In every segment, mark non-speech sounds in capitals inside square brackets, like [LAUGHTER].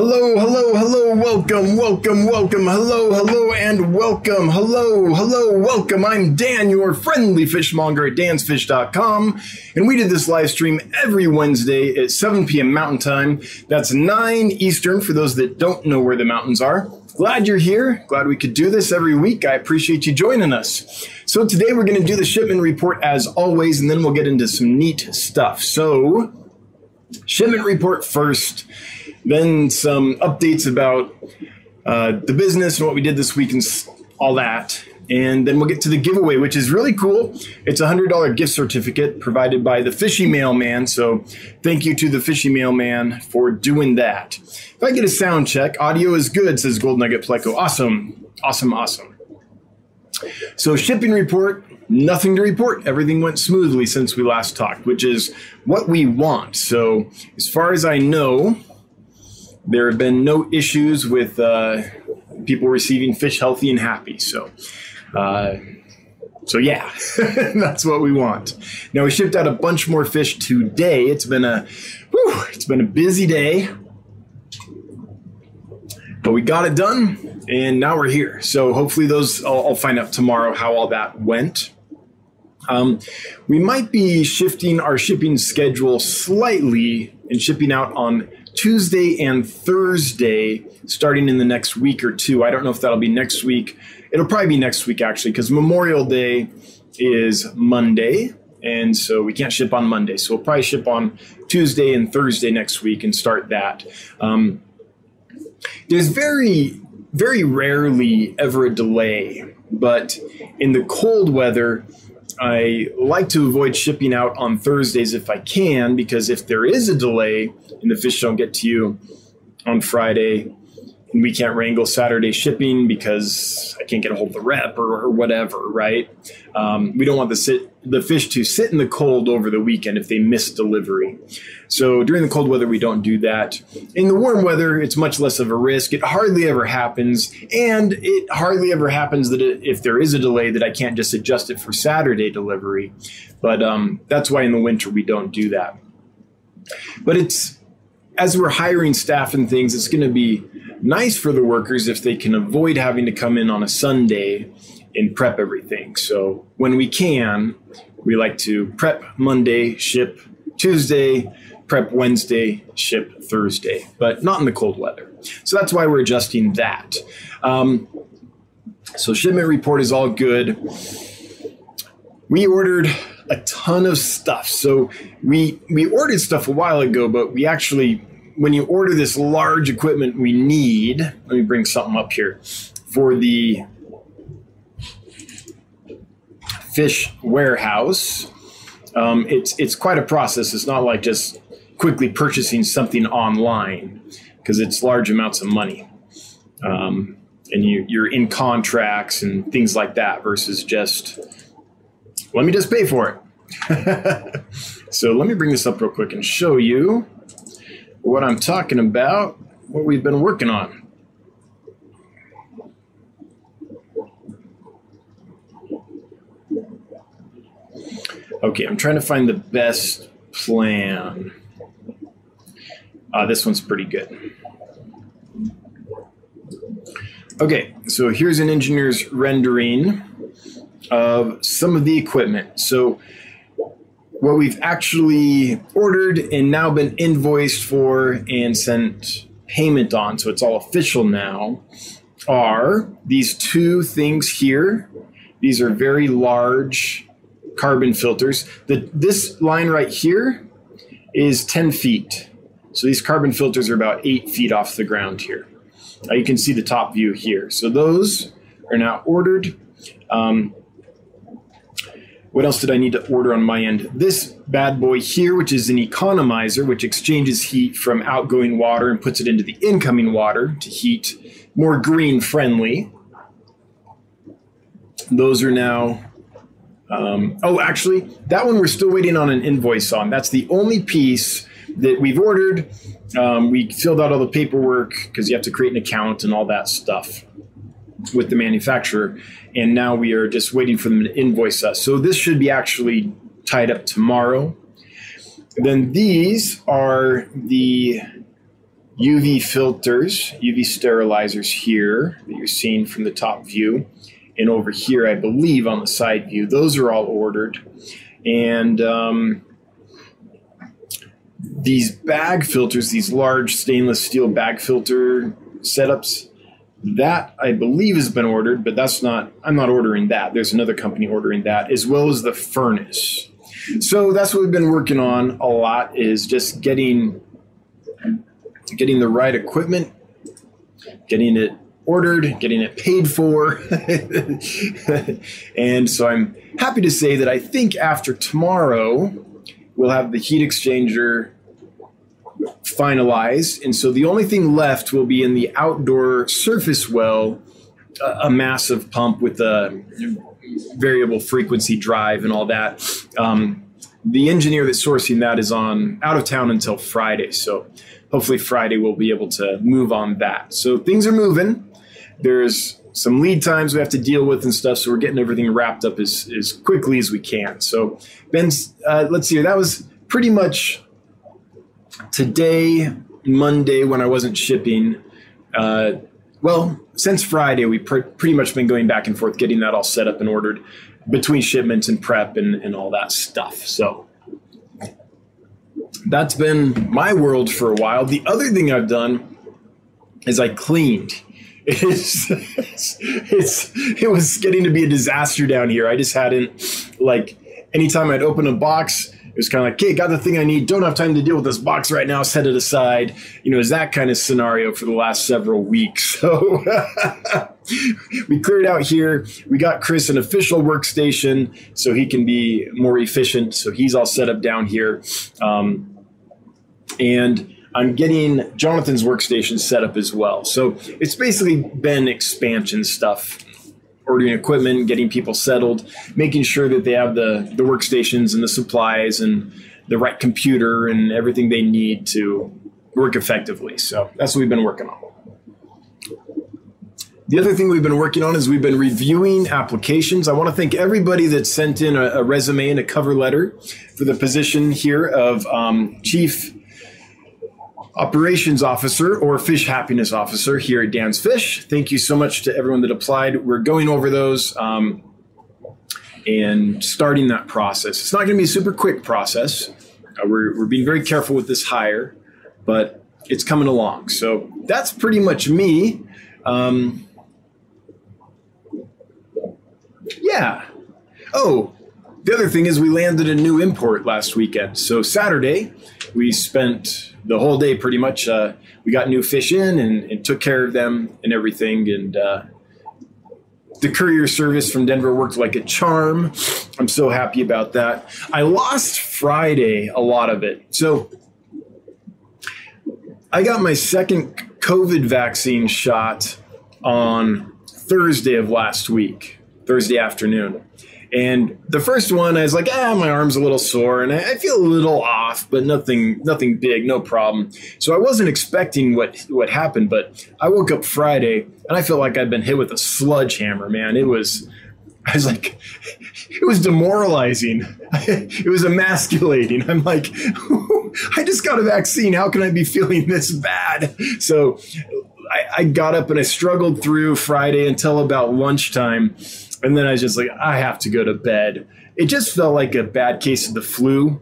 Hello, hello, hello, welcome, welcome, welcome, hello, hello, and welcome, hello, hello, welcome. I'm Dan, your friendly fishmonger at dansfish.com, and we did this live stream every Wednesday at 7 p.m. Mountain Time. That's 9 Eastern for those that don't know where the mountains are. Glad you're here. Glad we could do this every week. I appreciate you joining us. So today we're going to do the shipment report as always, and then we'll get into some neat stuff. So, shipment report first then some updates about uh, the business and what we did this week and all that. And then we'll get to the giveaway, which is really cool. It's a $100 gift certificate provided by the Fishy Mailman. So thank you to the Fishy Mailman for doing that. If I get a sound check, audio is good, says Gold Nugget Pleco. Awesome. Awesome. Awesome. So, shipping report, nothing to report. Everything went smoothly since we last talked, which is what we want. So, as far as I know, there have been no issues with uh, people receiving fish healthy and happy. So, uh, so yeah, [LAUGHS] that's what we want. Now we shipped out a bunch more fish today. It's been a, whew, it's been a busy day, but we got it done, and now we're here. So hopefully those I'll, I'll find out tomorrow how all that went. Um, we might be shifting our shipping schedule slightly and shipping out on Tuesday and Thursday starting in the next week or two. I don't know if that'll be next week. It'll probably be next week actually, because Memorial Day is Monday. And so we can't ship on Monday. So we'll probably ship on Tuesday and Thursday next week and start that. Um, there's very, very rarely ever a delay, but in the cold weather, I like to avoid shipping out on Thursdays if I can, because if there is a delay and the fish don't get to you on Friday, we can't wrangle Saturday shipping because I can't get a hold of the rep or, or whatever, right? Um, we don't want the sit the fish to sit in the cold over the weekend if they miss delivery. So during the cold weather, we don't do that. In the warm weather, it's much less of a risk. It hardly ever happens, and it hardly ever happens that if there is a delay, that I can't just adjust it for Saturday delivery. But um, that's why in the winter we don't do that. But it's as we're hiring staff and things, it's going to be nice for the workers if they can avoid having to come in on a Sunday and prep everything. So when we can, we like to prep Monday, ship Tuesday, prep Wednesday, ship Thursday, but not in the cold weather. So that's why we're adjusting that. Um, so shipment report is all good. We ordered a ton of stuff. So we we ordered stuff a while ago, but we actually when you order this large equipment we need, let me bring something up here for the fish warehouse. Um, it's it's quite a process. It's not like just quickly purchasing something online because it's large amounts of money. Um, and you, you're in contracts and things like that versus just let me just pay for it. [LAUGHS] so let me bring this up real quick and show you what I'm talking about, what we've been working on. Okay, I'm trying to find the best plan. Uh, this one's pretty good. Okay, so here's an engineer's rendering of some of the equipment. So, what we've actually ordered and now been invoiced for and sent payment on, so it's all official now, are these two things here. These are very large carbon filters. The, this line right here is 10 feet. So these carbon filters are about eight feet off the ground here. Uh, you can see the top view here. So those are now ordered. Um, what else did I need to order on my end? This bad boy here, which is an economizer, which exchanges heat from outgoing water and puts it into the incoming water to heat more green friendly. Those are now um, oh, actually, that one we're still waiting on an invoice on. That's the only piece that we've ordered. Um, we filled out all the paperwork because you have to create an account and all that stuff with the manufacturer. And now we are just waiting for them to invoice us. So this should be actually tied up tomorrow. Then these are the UV filters, UV sterilizers here that you're seeing from the top view. And over here, I believe on the side view, those are all ordered. And um, these bag filters, these large stainless steel bag filter setups, that I believe has been ordered, but that's not, I'm not ordering that. There's another company ordering that, as well as the furnace. So that's what we've been working on a lot is just getting getting the right equipment, getting it ordered, getting it paid for. [LAUGHS] and so I'm happy to say that I think after tomorrow we'll have the heat exchanger finalized. And so the only thing left will be in the outdoor surface well, a, massive pump with a variable frequency drive and all that. Um, the engineer that's sourcing that is on out of town until Friday. So hopefully Friday we'll be able to move on that. So things are moving. There's some lead times we have to deal with and stuff. So we're getting everything wrapped up as, as quickly as we can. So Ben's, uh, let's see, that was pretty much today, Monday, when I wasn't shipping. Uh, well, since Friday, we've pr- pretty much been going back and forth, getting that all set up and ordered between shipments and prep and, and all that stuff. So that's been my world for a while. The other thing I've done is I cleaned. [LAUGHS] It's, it's, it was getting to be a disaster down here. I just hadn't like anytime I'd open a box, was kind of like, okay, got the thing I need. Don't have time to deal with this box right now. Set it aside. You know, is that kind of scenario for the last several weeks. [LAUGHS] So we cleared out here. We got Chris an official workstation so he can be more efficient. So he's all set up down here. Um, and I'm getting Jonathan's workstation set up as well. So it's basically been expansion stuff ordering equipment, getting people settled, making sure that they have the, the workstations and the supplies and the right computer and everything they need to work effectively. So that's what we've been working on. The other thing we've been working on is we've been reviewing applications. I want to thank everybody that sent in a, a resume and a cover letter for the position here of um, Chief operations officer or fish happiness officer here at Dan's Fish. Thank you so much to everyone that applied. We're going over those um, and starting that process. It's not going to be a super quick process. Uh, we're, we're being very careful with this hire, but it's coming along. So that's pretty much me. Um, yeah. Oh, the other thing is we landed a new import last weekend. So Saturday, we spent the whole day pretty much. Uh, we got new fish in and, and, took care of them and everything. And uh, the courier service from Denver worked like a charm. I'm so happy about that. I lost Friday a lot of it. So I got my second COVID vaccine shot on Thursday of last week, Thursday afternoon. And the first one, I was like, ah, my arm's a little sore, and I, feel a little off, but nothing, nothing big, no problem. So I wasn't expecting what what happened, but I woke up Friday and I felt like I'd been hit with a sledgehammer. Man, it was. I was like, [LAUGHS] it was demoralizing. [LAUGHS] it was emasculating. I'm like, [LAUGHS] I just got a vaccine. How can I be feeling this bad? So I, I got up and I struggled through Friday until about lunchtime and then I was just like, I have to go to bed. It just felt like a bad case of the flu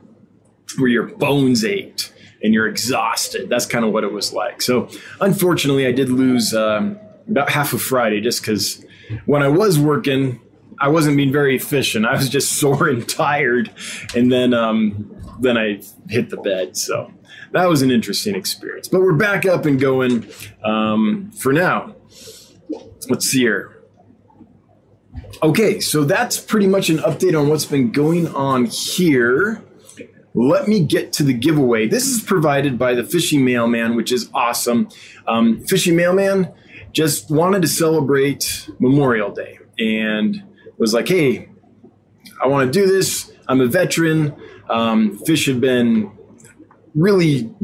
where your bones ached and you're exhausted. That's kind of what it was like. So, unfortunately, I did lose um, about half of Friday just because when I was working, I wasn't being very efficient. I was just [LAUGHS] sore and tired, and then um, then I hit the bed. So that was an interesting experience. But we're back up and going um, for now. Let's see here. Okay, so that's pretty much an update on what's been going on here. Let me get to the giveaway. This is provided by the Fishy Mailman, which is awesome. Um, Fishy Mailman just wanted to celebrate Memorial Day and was like, hey, I want to do this. I'm a veteran. Um, fish have been really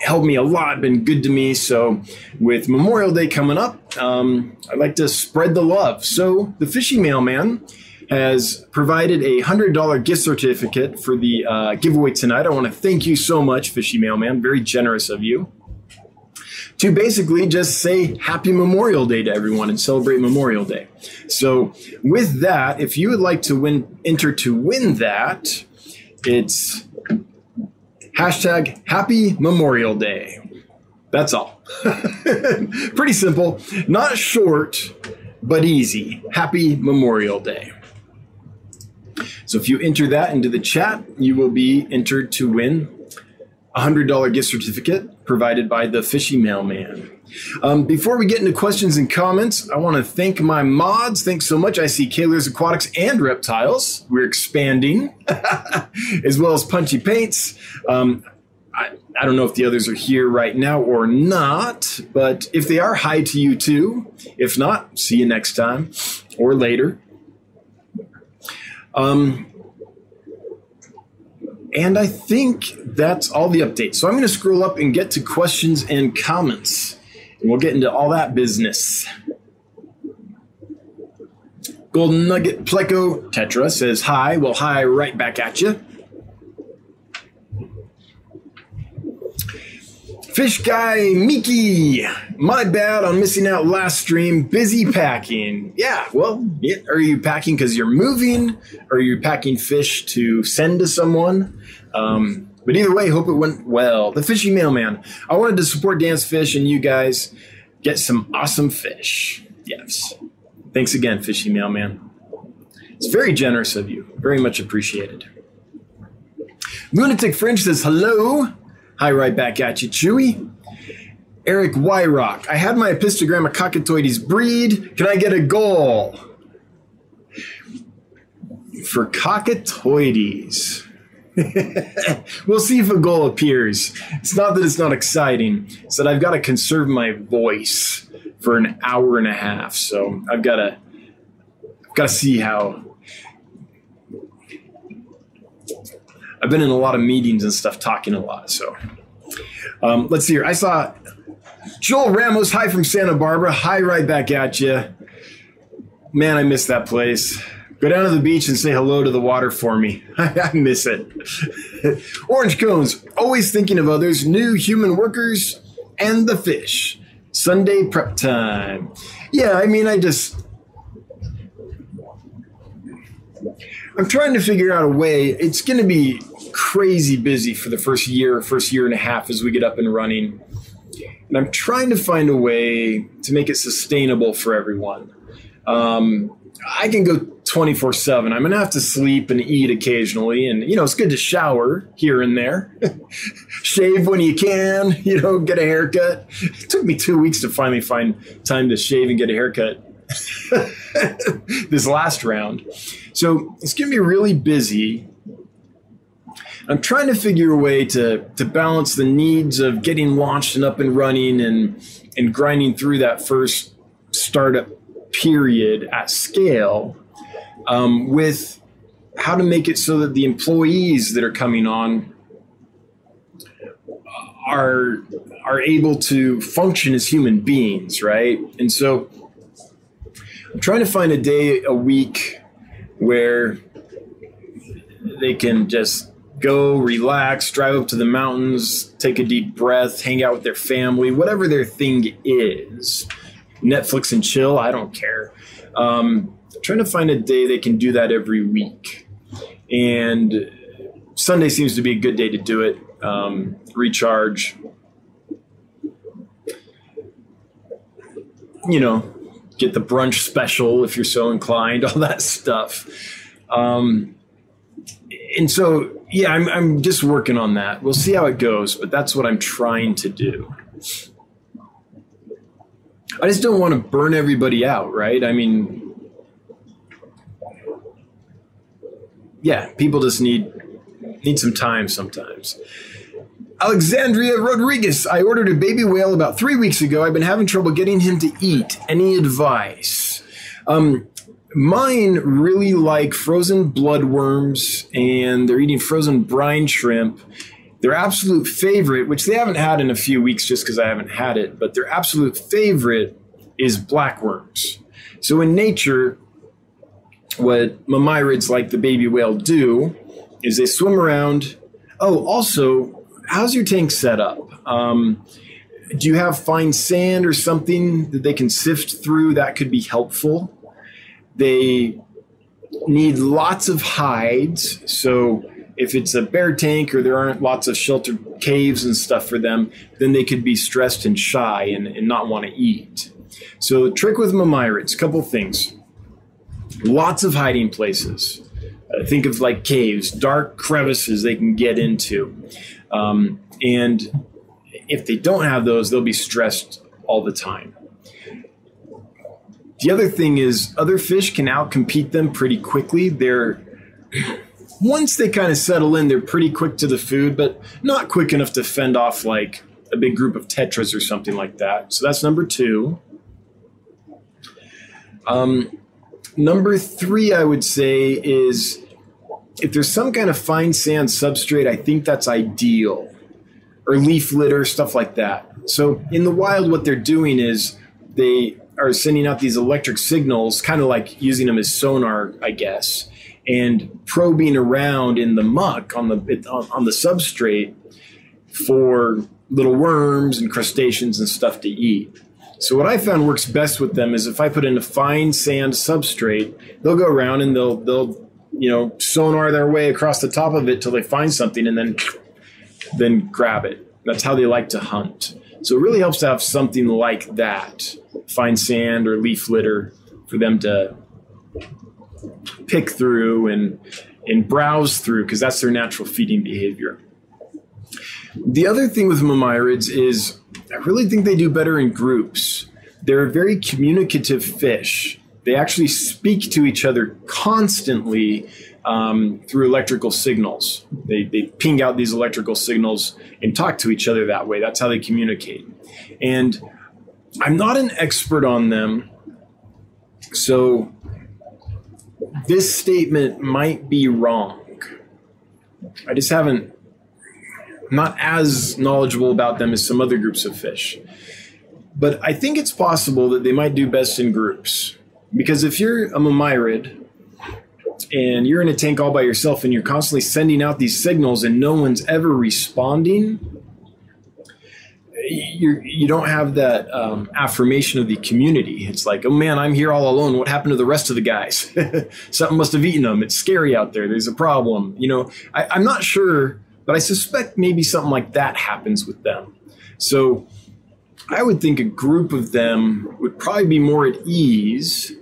helped me a lot, been good to me. So, with Memorial Day coming up, um, I'd like to spread the love. So, the Fishy Mailman has provided a $100 gift certificate for the uh, giveaway tonight. I want to thank you so much, Fishy Mailman. Very generous of you. to basically just say Happy Memorial Day to everyone and celebrate Memorial Day. So, with that, if you would like to win, enter to win that, it's hashtag Happy Memorial Day. That's all. [LAUGHS] Pretty simple, not short, but easy. Happy Memorial Day. So if you enter that into the chat, you will be entered to win a $100 gift certificate provided by the Fishy Mailman. Um, before we get into questions and comments, I want to thank my mods. Thanks so much. I see Kaler's Aquatics and Reptiles. We're expanding, [LAUGHS] as well as Punchy Paints. Um, I, I don't know if the others are here right now or not, but if they are, hi to you too. If not, see you next time or later. Um, and I think that's all the updates. So I'm going to scroll up and get to questions and comments. And we'll get into all that business. Golden Nugget Pleco Tetra says hi. Well, hi right back at you. Fish guy Miki, my bad on missing out last stream. Busy packing. Yeah, well, yeah, are you packing because you're moving? Or are you packing fish to send to someone? Um, but either way, hope it went well. The fishy mailman. I wanted to support Dan's Fish and you guys get some awesome fish. Yes. Thanks again, fishy mailman. It's very generous of you. Very much appreciated. Lunatic Fringe says hello. Hi, right back at you, Chewy. Eric Wyrock. I had my epistogram of cacatuoides breed. Can I get a goal? For cacatuoides. [LAUGHS] we'll see if a goal appears. It's not that it's not exciting. It's that I've got to conserve my voice for an hour and a half. So I've got to I've got to see how I've been in a lot of meetings and stuff, talking a lot. So um, let's see here. I saw Joel Ramos. Hi from Santa Barbara. Hi, right back at you. Man, I miss that place. Go down to the beach and say hello to the water for me. [LAUGHS] I miss it. [LAUGHS] Orange cones. Always thinking of others. New human workers and the fish. Sunday prep time. Yeah, I mean, I just I'm trying to figure out a way. It's going to be crazy busy for the first year, first year and a half as we get up and running. And I'm trying to find a way to make it sustainable for everyone. Um, I can go 24 7. I'm going to have to sleep and eat occasionally. And, you know, it's good to shower here and there, [LAUGHS] shave when you can, [LAUGHS] you know, get a haircut. It took me two weeks to finally find time to shave and get a haircut [LAUGHS] this last round. So it's going to be really busy. I'm trying to figure a way to to balance the needs of getting launched and up and running and and grinding through that first startup period at scale um, with how to make it so that the employees that are coming on are are able to function as human beings, right? And so I'm trying to find a day a week where they can just go relax, drive up to the mountains, take a deep breath, hang out with their family, whatever their thing is. Netflix and chill, I don't care. Um, trying to find a day they can do that every week. And Sunday seems to be a good day to do it. Um, recharge. You know, get the brunch special if you're so inclined, [LAUGHS] all that stuff. Um, and so, yeah, I'm, I'm just working on that. We'll see how it goes, but that's what I'm trying to do. I just don't want to burn everybody out, right? I mean, yeah, people just need need some time sometimes. Alexandria Rodriguez. I ordered a baby whale about three weeks ago. I've been having trouble getting him to eat. Any advice? Um, mine really like frozen bloodworms and they're eating frozen brine shrimp. Their absolute favorite, which they haven't had in a few weeks just because I haven't had it, but their absolute favorite is blackworms. So in nature, what mormyrids like the baby whale do is they swim around. Oh, also, how's your tank set up? Um, do you have fine sand or something that they can sift through? That could be helpful. They need lots of hides. So if it's a bear tank or there aren't lots of sheltered caves and stuff for them, then they could be stressed and shy and, and not want to eat. So the trick with Mormyrids, a couple things. Lots of hiding places. Uh, think of like caves, dark crevices they can get into. Um, and if they don't have those, they'll be stressed all the time. The other thing is, other fish can outcompete them pretty quickly. They're once they kind of settle in, they're pretty quick to the food, but not quick enough to fend off like a big group of tetras or something like that. So that's number two. Um, number three, I would say, is if there's some kind of fine sand substrate, I think that's ideal, or leaf litter, stuff like that. So in the wild, what they're doing is they are sending out these electric signals, kind of like using them as sonar, I guess, and probing around in the muck on the on, the substrate for little worms and crustaceans and stuff to eat. So what I found works best with them is if I put in a fine sand substrate, they'll go around and they'll they'll you know sonar their way across the top of it till they find something and then then grab it. That's how they like to hunt. So it really helps to have something like that, fine sand or leaf litter for them to pick through and and browse through because that's their natural feeding behavior. The other thing with mormyrids is I really think they do better in groups. They're a very communicative fish. They actually speak to each other constantly um, through electrical signals. They, they ping out these electrical signals and talk to each other that way. That's how they communicate. And I'm not an expert on them. So this statement might be wrong. I just haven't, not as knowledgeable about them as some other groups of fish. But I think it's possible that they might do best in groups. Because if you're a mormyrid and you're in a tank all by yourself and you're constantly sending out these signals and no one's ever responding, you you don't have that um, affirmation of the community. It's like, oh man, I'm here all alone. What happened to the rest of the guys? [LAUGHS] Something must have eaten them. It's scary out there. There's a problem. You know, I, I'm not sure, but I suspect maybe something like that happens with them. So I would think a group of them would probably be more at ease,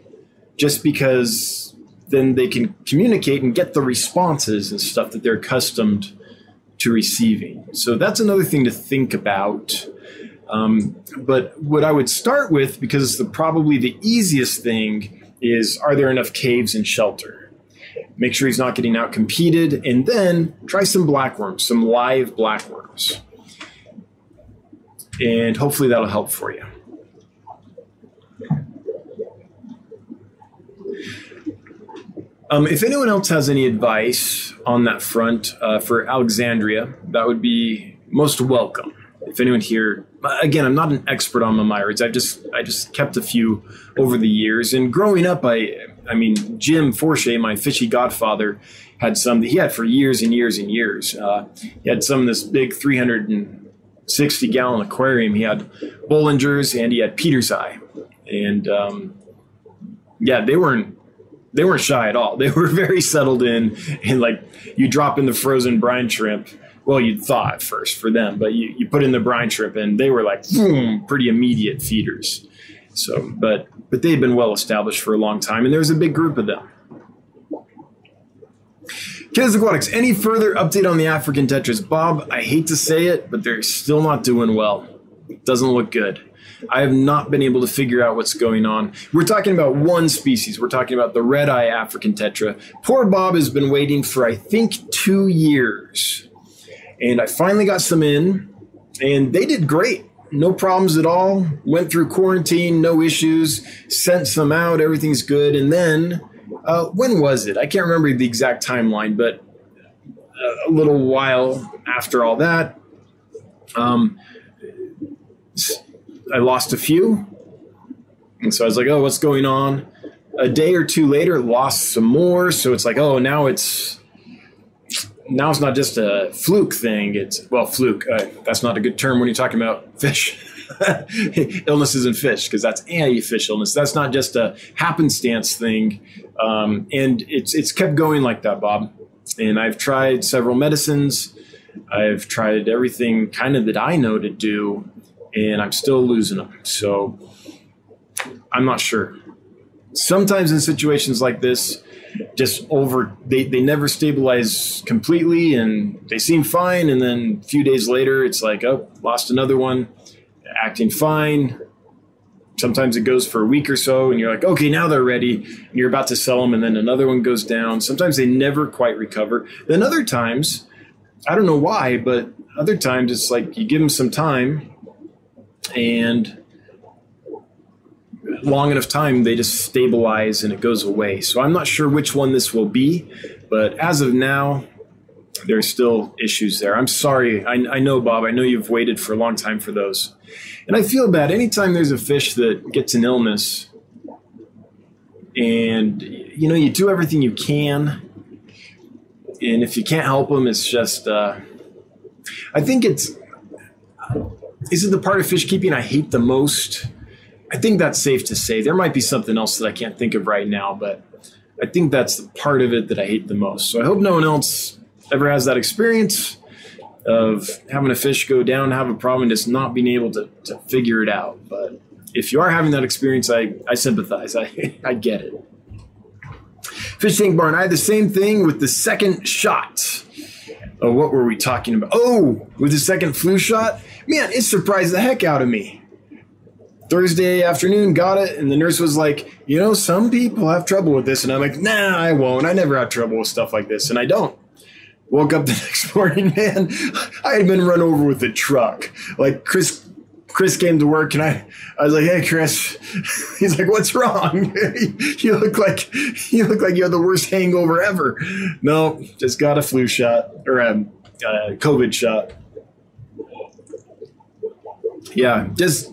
just because then they can communicate and get the responses and stuff that they're accustomed to receiving. So that's another thing to think about. Um, but what I would start with, because the probably the easiest thing, is are there enough caves and shelter? Make sure he's not getting out competed, and then try some blackworms, some live blackworms, and hopefully that'll help for you. Um, if anyone else has any advice on that front uh, for Alexandria, that would be most welcome. If anyone here, again, I'm not an expert on mormyrids. I've just I just kept a few over the years. And growing up, I I mean Jim Forche, my fishy godfather, had some that he had for years and years and years. Uh, he had some in this big 360 gallon aquarium. He had Bollingers and he had Peter's eye, and um, yeah, they weren't they weren't shy at all. [LAUGHS] They were very settled in, and like you drop in the frozen brine shrimp. Well, you'd thaw first for them, but you, you put in the brine shrimp, and they were like boom, pretty immediate feeders. So, but but they've been well established for a long time, and there's a big group of them. Kids Aquatics, any further update on the African tetras? Bob, I hate to say it, but they're still not doing well. It doesn't look good. I have not been able to figure out what's going on. We're talking about one species. We're talking about the red eye African tetra. Poor Bob has been waiting for, I think, two years. And I finally got some in, and they did great. No problems at all. Went through quarantine, no issues. Sent some out, everything's good. And then, uh, when was it? I can't remember the exact timeline, but a little while after all that, um, I lost a few. And so I was like, oh, what's going on? A day or two later, lost some more. So it's like, oh, now it's now it's not just a fluke thing. It's well, fluke. Uh, that's not a good term when you're talking about fish. [LAUGHS] illnesses in fish because that's anti-fish illness. That's not just a happenstance thing, um, and it's it's kept going like that, Bob. And I've tried several medicines. I've tried everything kind of that I know to do, and I'm still losing them. So I'm not sure. Sometimes in situations like this, just over they, they never stabilize completely and they seem fine and then a few days later it's like oh lost another one acting fine sometimes it goes for a week or so and you're like okay now they're ready and you're about to sell them and then another one goes down sometimes they never quite recover then other times i don't know why but other times it's like you give them some time and long enough time, they just stabilize and it goes away. So I'm not sure which one this will be, but as of now, there's still issues there. I'm sorry. I, I, know, Bob. I know you've waited for a long time for those. And I feel bad anytime there's a fish that gets an illness and, you know, you do everything you can. And if you can't help them, it's just, uh, I think it's, is it the part of fish keeping I hate the most? I think that's safe to say. There might be something else that I can't think of right now, but I think that's the part of it that I hate the most. So I hope no one else ever has that experience of having a fish go down, have a problem, and just not being able to, to figure it out. But if you are having that experience, I, I sympathize. I, [LAUGHS] I get it. Fish Tank Barn, I had the same thing with the second shot. Oh, what were we talking about? Oh, with the second flu shot? Man, it surprised the heck out of me. Thursday afternoon, got it, and the nurse was like, "You know, some people have trouble with this," and I'm like, "Nah, I won't. I never have trouble with stuff like this, and I don't." Woke up the [LAUGHS] next morning, man. I had been run over with a truck. Like Chris, Chris came to work, and I, I was like, "Hey, Chris," [LAUGHS] he's like, "What's wrong? [LAUGHS] you look like you look like you have the worst hangover ever." No, just got a flu shot or a, a COVID shot. Yeah, just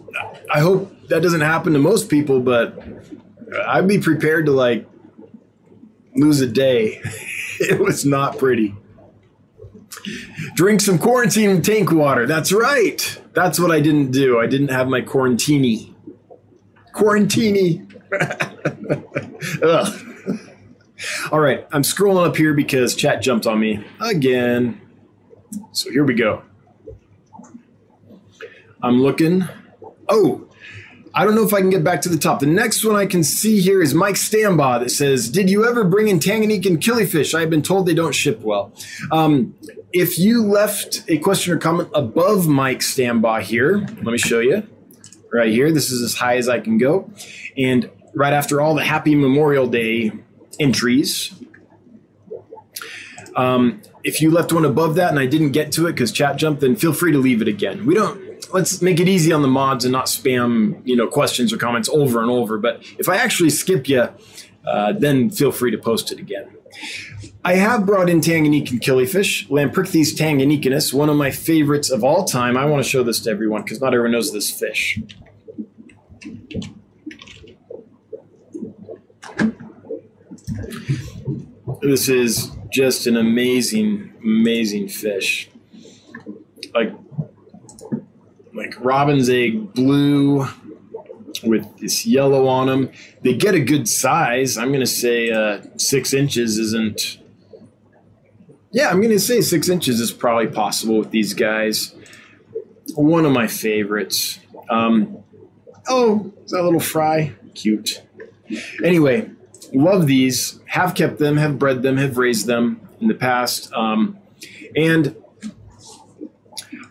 I hope that doesn't happen to most people, but I'd be prepared to like lose a day. [LAUGHS] it was not pretty. Drink some quarantine tank water. That's right. That's what I didn't do. I didn't have my quarantini. Quarantini. [LAUGHS] All right, I'm scrolling up here because chat jumped on me again. So here we go. I'm looking Oh, I don't know if I can get back to the top. The next one I can see here is Mike Stambaugh that says, Did you ever bring in Tanganyikan killifish? I've been told they don't ship well. Um, if you left a question or comment above Mike Stambaugh here, let me show you right here. This is as high as I can go. And right after all the Happy Memorial Day entries, um, if you left one above that and I didn't get to it because chat jumped, then feel free to leave it again. We don't let's make it easy on the mods and not spam you know questions or comments over and over. But if I actually skip you, uh, then feel free to post it again. I have brought in Tanganyikan killifish, Lamprichthys tanganicanus, one of my favorites of all time. I want to show this to everyone because not everyone knows this fish. This is just an amazing, amazing fish. Like like robin's egg blue with this yellow on them. They get a good size. I'm going to say uh, six inches isn't. Yeah, I'm going to say six inches is probably possible with these guys. One of my favorites. Um, oh, is that little fry? Cute. Anyway, love these. Have kept them, have bred them, have raised them in the past. Um, and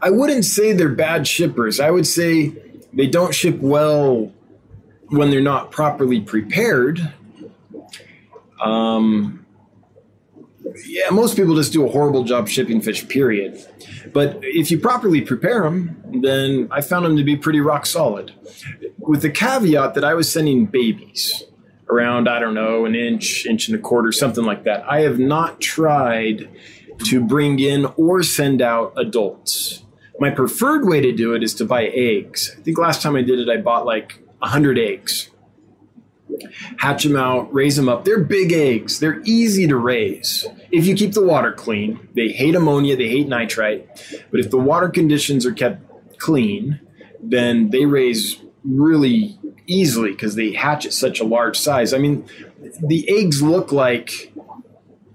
I wouldn't say they're bad shippers. I would say they don't ship well when they're not properly prepared. Um, yeah, most people just do a horrible job shipping fish, period. But if you properly prepare them, then I found them to be pretty rock solid. With the caveat that I was sending babies around, I don't know, an inch, inch and a quarter, something like that. I have not tried to bring in or send out adults. My preferred way to do it is to buy eggs. I think last time I did it, I bought like 100 eggs. Hatch them out, raise them up. They're big eggs. They're easy to raise if you keep the water clean. They hate ammonia, they hate nitrite. But if the water conditions are kept clean, then they raise really easily because they hatch at such a large size. I mean, the eggs look like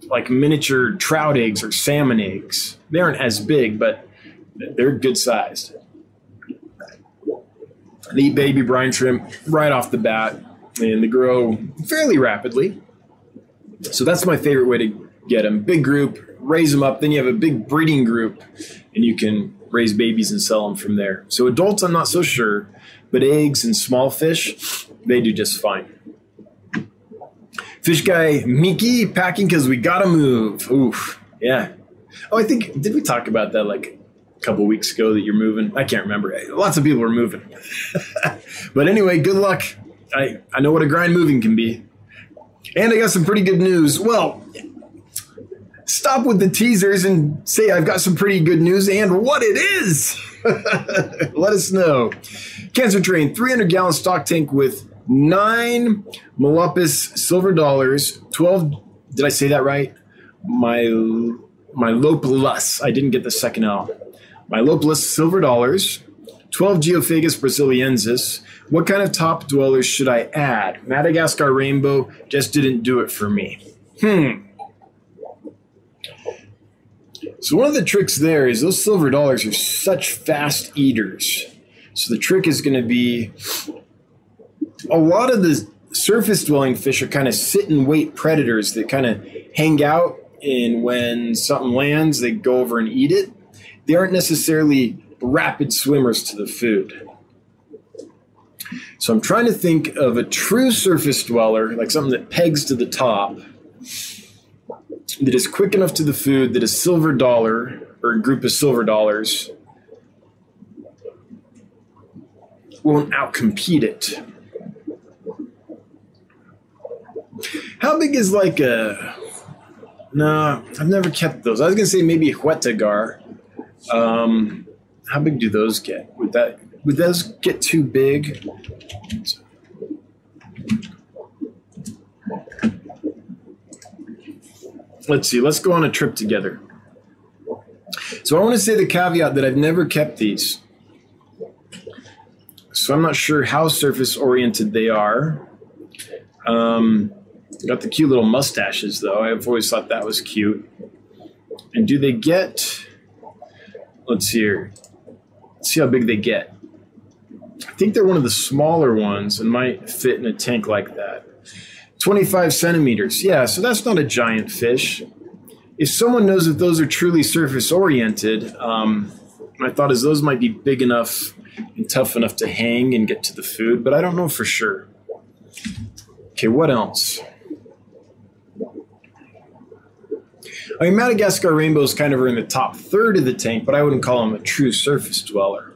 like miniature trout eggs or salmon eggs. They aren't as big, but they're good sized. Eat baby brine shrimp right off the bat, and they grow fairly rapidly. So that's my favorite way to get them. Big group, raise them up. Then you have a big breeding group, and you can raise babies and sell them from there. So adults, I'm not so sure, but eggs and small fish, they do just fine. Fish guy Miki packing because we gotta move. Oof, yeah. Oh, I think did we talk about that like couple weeks ago that you're moving? I can't remember. Lots of people are moving. [LAUGHS] but anyway, good luck. I I know what a grind moving can be, and I got some pretty good news. Well, stop with the teasers and say I've got some pretty good news and what it is. [LAUGHS] Let us know. Cancer Train, 300 gallon stock tank with nine Myloplus silver dollars, 12, did I say that right? My, my Lopulus, I didn't get the second L. Myloplus silver dollars, 12 Geophagus brasiliensis. What kind of top dwellers should I add? Madagascar Rainbow just didn't do it for me. Hmm. So one of the tricks there is those silver dollars are such fast eaters. So the trick is going to be a lot of the surface dwelling fish are kind of sit and wait predators that kind of hang out and when something lands they go over and eat it they aren't necessarily rapid swimmers to the food so i'm trying to think of a true surface dweller like something that pegs to the top that is quick enough to the food that a silver dollar or a group of silver dollars won't outcompete it How big is like a? No, I've never kept those. I was gonna say maybe a Hujeta gar. Um, how big do those get? Would that would those get too big? Let's see. Let's go on a trip together. So I want to say the caveat that I've never kept these. So I'm not sure how surface oriented they are. Um, got the cute little mustaches, though. I've always thought that was cute. And do they get? Let's see here. Let's see how big they get. I think they're one of the smaller ones and might fit in a tank like that. 25 centimeters. Yeah, so that's not a giant fish. If someone knows that those are truly surface oriented, um, my thought is those might be big enough and tough enough to hang and get to the food, but I don't know for sure. Okay, what else? I mean, Madagascar rainbows kind of are in the top third of the tank, but I wouldn't call them a true surface dweller.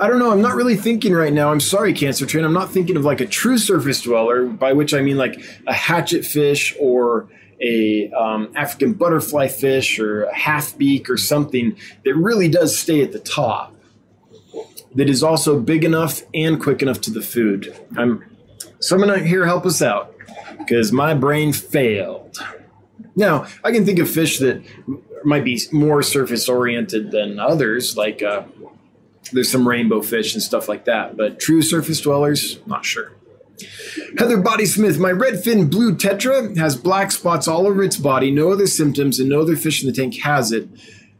I don't know. I'm not really thinking right now. I'm sorry, Cancer Train. I'm not thinking of like a true surface dweller, by which I mean like a hatchet fish or a um, African butterfly fish or a half beak or something that really does stay at the top. That is also big enough and quick enough to the food. I'm someone out here help us out because my brain failed. Now, I can think of fish that might be more surface oriented than others, like uh, there's some rainbow fish and stuff like that, but true surface dwellers, not sure. Heather Body Smith, my redfin blue tetra has black spots all over its body, no other symptoms, and no other fish in the tank has it.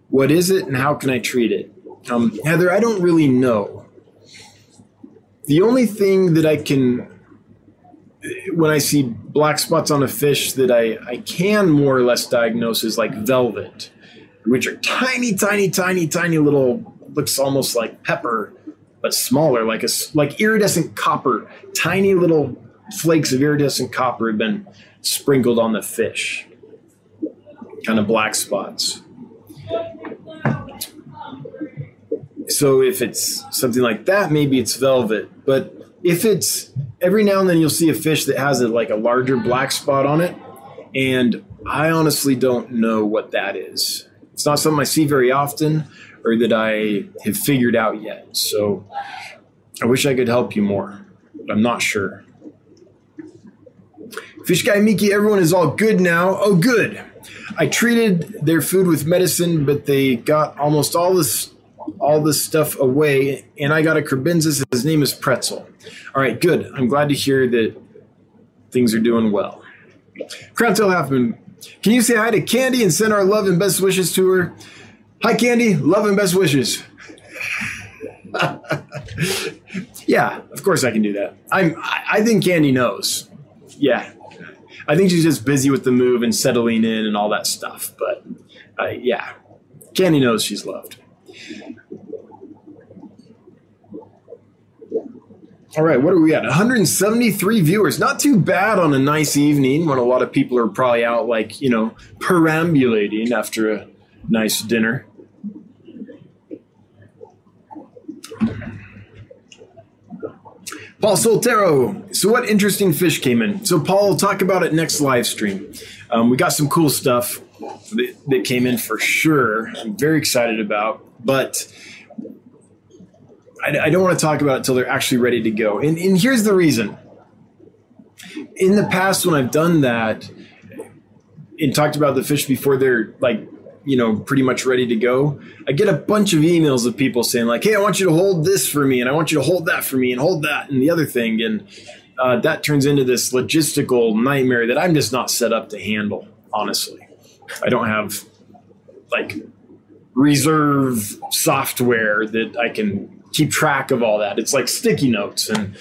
What is it, and how can I treat it? Um, Heather, I don't really know. The only thing that I can when I see black spots on a fish that I, I can more or less diagnose as like velvet, which are tiny, tiny, tiny, tiny little, looks almost like pepper, but smaller, like a like iridescent copper. Tiny little flakes of iridescent copper have been sprinkled on the fish, kind of black spots. So if it's something like that, maybe it's velvet. But if it's every now and then you'll see a fish that has a, like a larger black spot on it, and I honestly don't know what that is. It's not something I see very often or that I have figured out yet. So I wish I could help you more, but I'm not sure. Fish guy Miki, everyone is all good now. Oh, good. I treated their food with medicine, but they got almost all this all this stuff away, and I got a kribensis. His name is Pretzel. All right, good. I'm glad to hear that things are doing well. Crown Tail Halfmoon, can you say hi to Candy and send our love and best wishes to her? Hi, Candy. Love and best wishes. [LAUGHS] yeah, of course I can do that. I'm. I think Candy knows. Yeah, I think she's just busy with the move and settling in and all that stuff. But uh, yeah, Candy knows she's loved. All right, what are we at? 173 viewers. Not too bad on a nice evening when a lot of people are probably out, like, you know, perambulating after a nice dinner. Paul Soltero. So, what interesting fish came in? So, Paul talk about it next live stream. Um, we got some cool stuff that, that came in for sure. I'm very excited about, but I, I don't want to talk about it until they're actually ready to go. And, and here's the reason. In the past, when I've done that and talked about the fish before they're like, you know, pretty much ready to go, I get a bunch of emails of people saying, like, hey, I want you to hold this for me, and I want you to hold that for me, and hold that, and the other thing. And uh, that turns into this logistical nightmare that I'm just not set up to handle, honestly. I don't have like reserve software that I can keep track of all that. It's like sticky notes and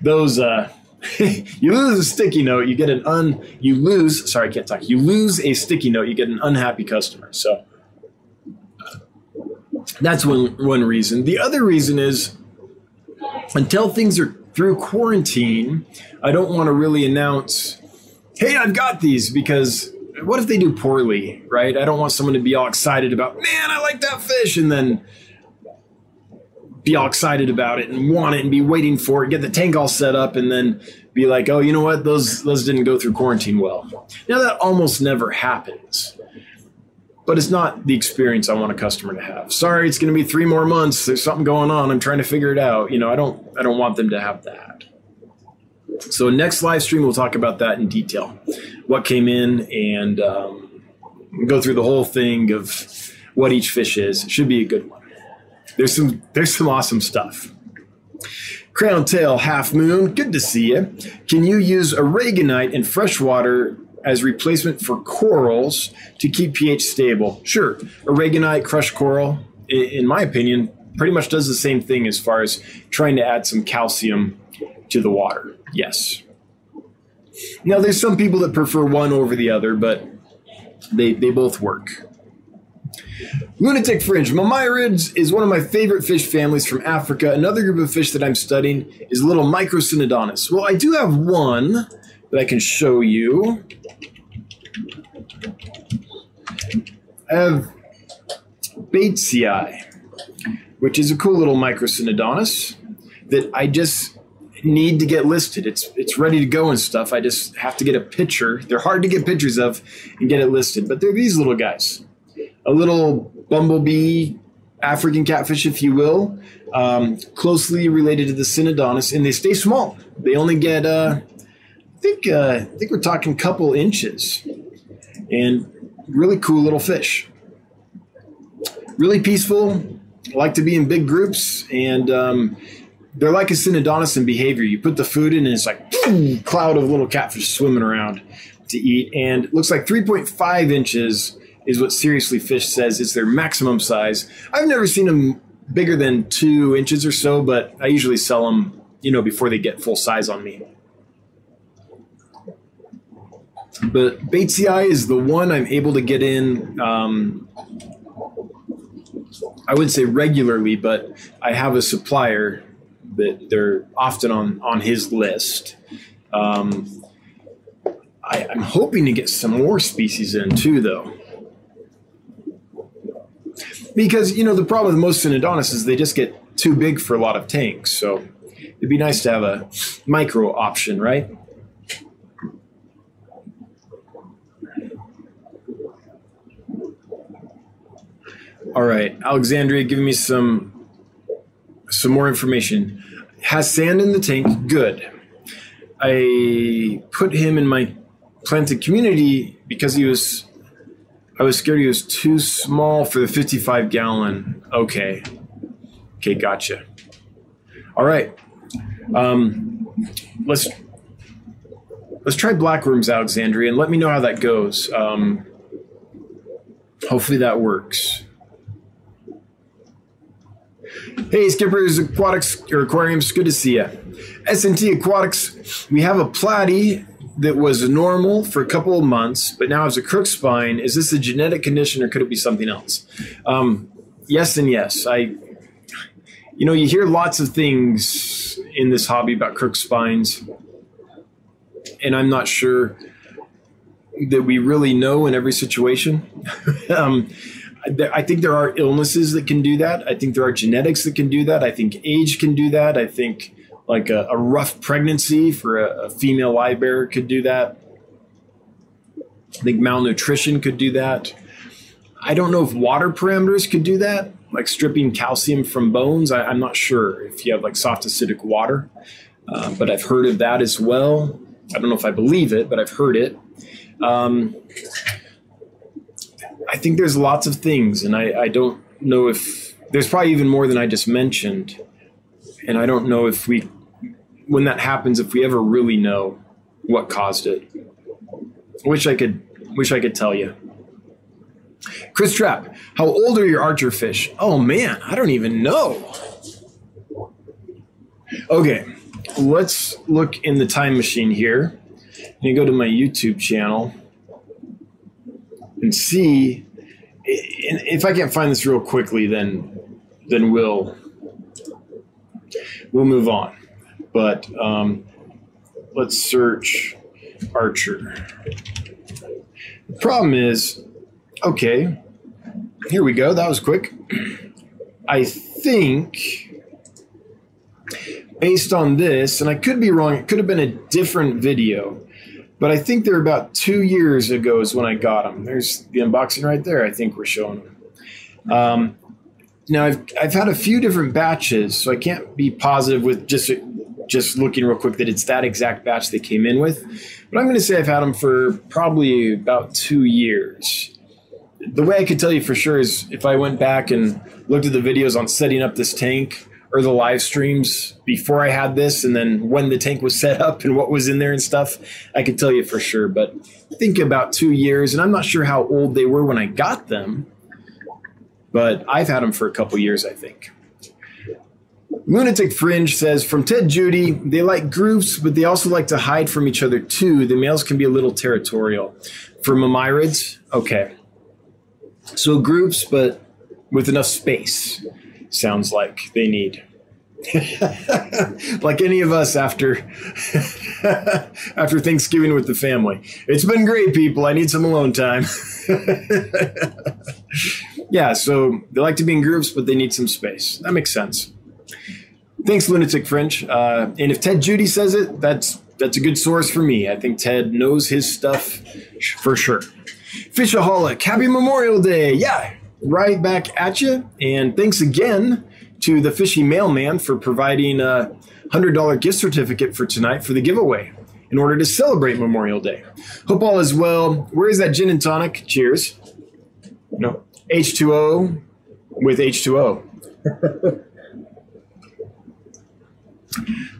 those uh [LAUGHS] you lose a sticky note, you get an un you lose sorry, I can't talk. You lose a sticky note, you get an unhappy customer. So that's one one reason. The other reason is until things are through quarantine, I don't want to really announce, "Hey, I've got these," because what if they do poorly, right? I don't want someone to be all excited about, "Man, I like that fish," and then be all excited about it and want it and be waiting for it, get the tank all set up, and then be like, oh, you know what? Those those didn't go through quarantine well. Now that almost never happens. But it's not the experience I want a customer to have. Sorry, it's going to be three more months. There's something going on. I'm trying to figure it out. You know, I don't I don't want them to have that. So next live stream, we'll talk about that in detail, what came in, and um, go through the whole thing of what each fish is. It should be a good one. There's some there's some awesome stuff. Crown tail half moon, good to see you. Can you use aragonite in freshwater as replacement for corals to keep pH stable? Sure. Aragonite, crushed coral, in my opinion, pretty much does the same thing as far as trying to add some calcium to the water. Yes. Now, there's some people that prefer one over the other, but they, they both work. Lunatic Fringe. Mormyrids is one of my favorite fish families from Africa. Another group of fish that I'm studying is little Microsynodontis. Well, I do have one that I can show you. I have Batesii, which is a cool little Microsynodontis that I just need to get listed. It's it's ready to go and stuff. I just have to get a picture. They're hard to get pictures of and get it listed, but they're these little guys a little bumblebee African catfish, if you will, um, closely related to the Synodontis, and they stay small. They only get, uh, I think, uh, I think we're talking couple inches, and really cool little fish. Really peaceful. Like to be in big groups, and um, they're like a Synodontis in behavior. You put the food in, and it's like boom, cloud of little catfish swimming around to eat, and looks like 3.5 inches is what Seriously Fish says is their maximum size. I've never seen them bigger than two inches or so, but I usually sell them, you know, before they get full size on me. But Batesii is the one I'm able to get in. Um, I would say regularly, but I have a supplier that they're often on on his list. Um, I, I'm hoping to get some more species in too, though because you know the problem with most Synodontis is they just get too big for a lot of tanks. So it'd be nice to have a micro option, right? All right, Alexandria, give me some some more information. Has sand in the tank? Good. I put him in my planted community because he was I was scared he was too small for the 55 gallon. Okay. Okay, gotcha. All right. Um, let's let's try blackworms, Alexandria, and let me know how that goes. Um, hopefully that works. Hey, Skippers Aquatics or Aquariums, good to see you. S&T Aquatics, we have a platy that was normal for a couple of months, but now has a crook spine. Is this a genetic condition or could it be something else? Um, yes and yes. I, you know, you hear lots of things in this hobby about crook spines, and I'm not sure that we really know in every situation. [LAUGHS] um, I think there are illnesses that can do that. I think there are genetics that can do that. I think age can do that. I think like a, a rough pregnancy for a, a female live bearer could do that. I think malnutrition could do that. I don't know if water parameters could do that, like stripping calcium from bones. I, am not sure if you have like soft acidic water, uh, but I've heard of that as well. I don't know if I believe it, but I've heard it. Um, I think there's lots of things, and I, I don't know if there's probably even more than I just mentioned. And I don't know if we, when that happens, if we ever really know what caused it. Wish I could, wish I could tell you. Chris Trapp, how old are your archer fish? Oh man, I don't even know. Okay, let's look in the time machine here. You go to my YouTube channel and see if I can't find this real quickly, then then we'll we'll move on. But um, let's search Archer. The problem is, okay, here we go. That was quick. I think based on this, and I could be wrong, it could have been a different video. But I think they're about two years ago is when I got them. There's the unboxing right there. I think we're showing them. Um, now I've I've had a few different batches, so I can't be positive with just just looking real quick that it's that exact batch they came in with. But I'm going to say I've had them for probably about two years. The way I could tell you for sure is if I went back and looked at the videos on setting up this tank or the live streams before I had this and then when the tank was [LAUGHS] set up and what was in there and stuff, I could tell you for sure. But think about two years, and I'm not sure how old they were when I got them, but I've had them for a couple years, I think. Lunatic Fringe says from Ted Judy, they like groups, but they also like to hide from each other too. The males can be a little territorial. For mormyrids, okay. So groups, but with enough space sounds like they need. [LAUGHS] like any of us after [LAUGHS] after Thanksgiving with the family. It's been great, people. I need some alone time. [LAUGHS] yeah, so they like to be in groups, but they need some space. That makes sense. Thanks, Lunatic Fringe. Uh, and if Ted Judy says it, that's that's a good source for me. I think Ted knows his stuff for sure. Fishaholic, happy Memorial Day. Yeah, right back at you. And thanks again to the Fishy Mailman for providing a $100 gift certificate for tonight for the giveaway in order to celebrate Memorial Day. Hope all is well. Where is that gin and tonic? Cheers. No. H2O with H2O. [LAUGHS]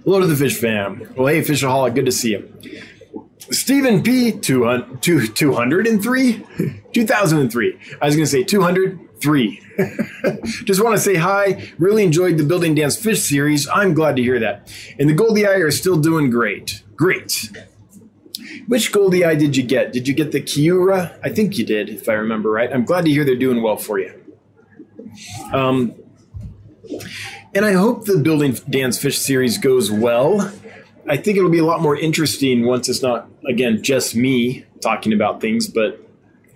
Hello to the Fish Fam. Well, hey, Fishaholic, good to see you. Stephen P. 200, 203? [LAUGHS] 2003. I was going to say 203. [LAUGHS] Just want to say hi. Really enjoyed the Building Dan's Fish series. I'm glad to hear that. And the Goldie Eye are still doing great. Great. Which Goldie Eye did you get? Did you get the Kiura? I think you did, if I remember right. I'm glad to hear they're doing well for you. Um, and I hope the Building Dan's Fish series goes well. I think it'll be a lot more interesting once it's not again just me talking about things, but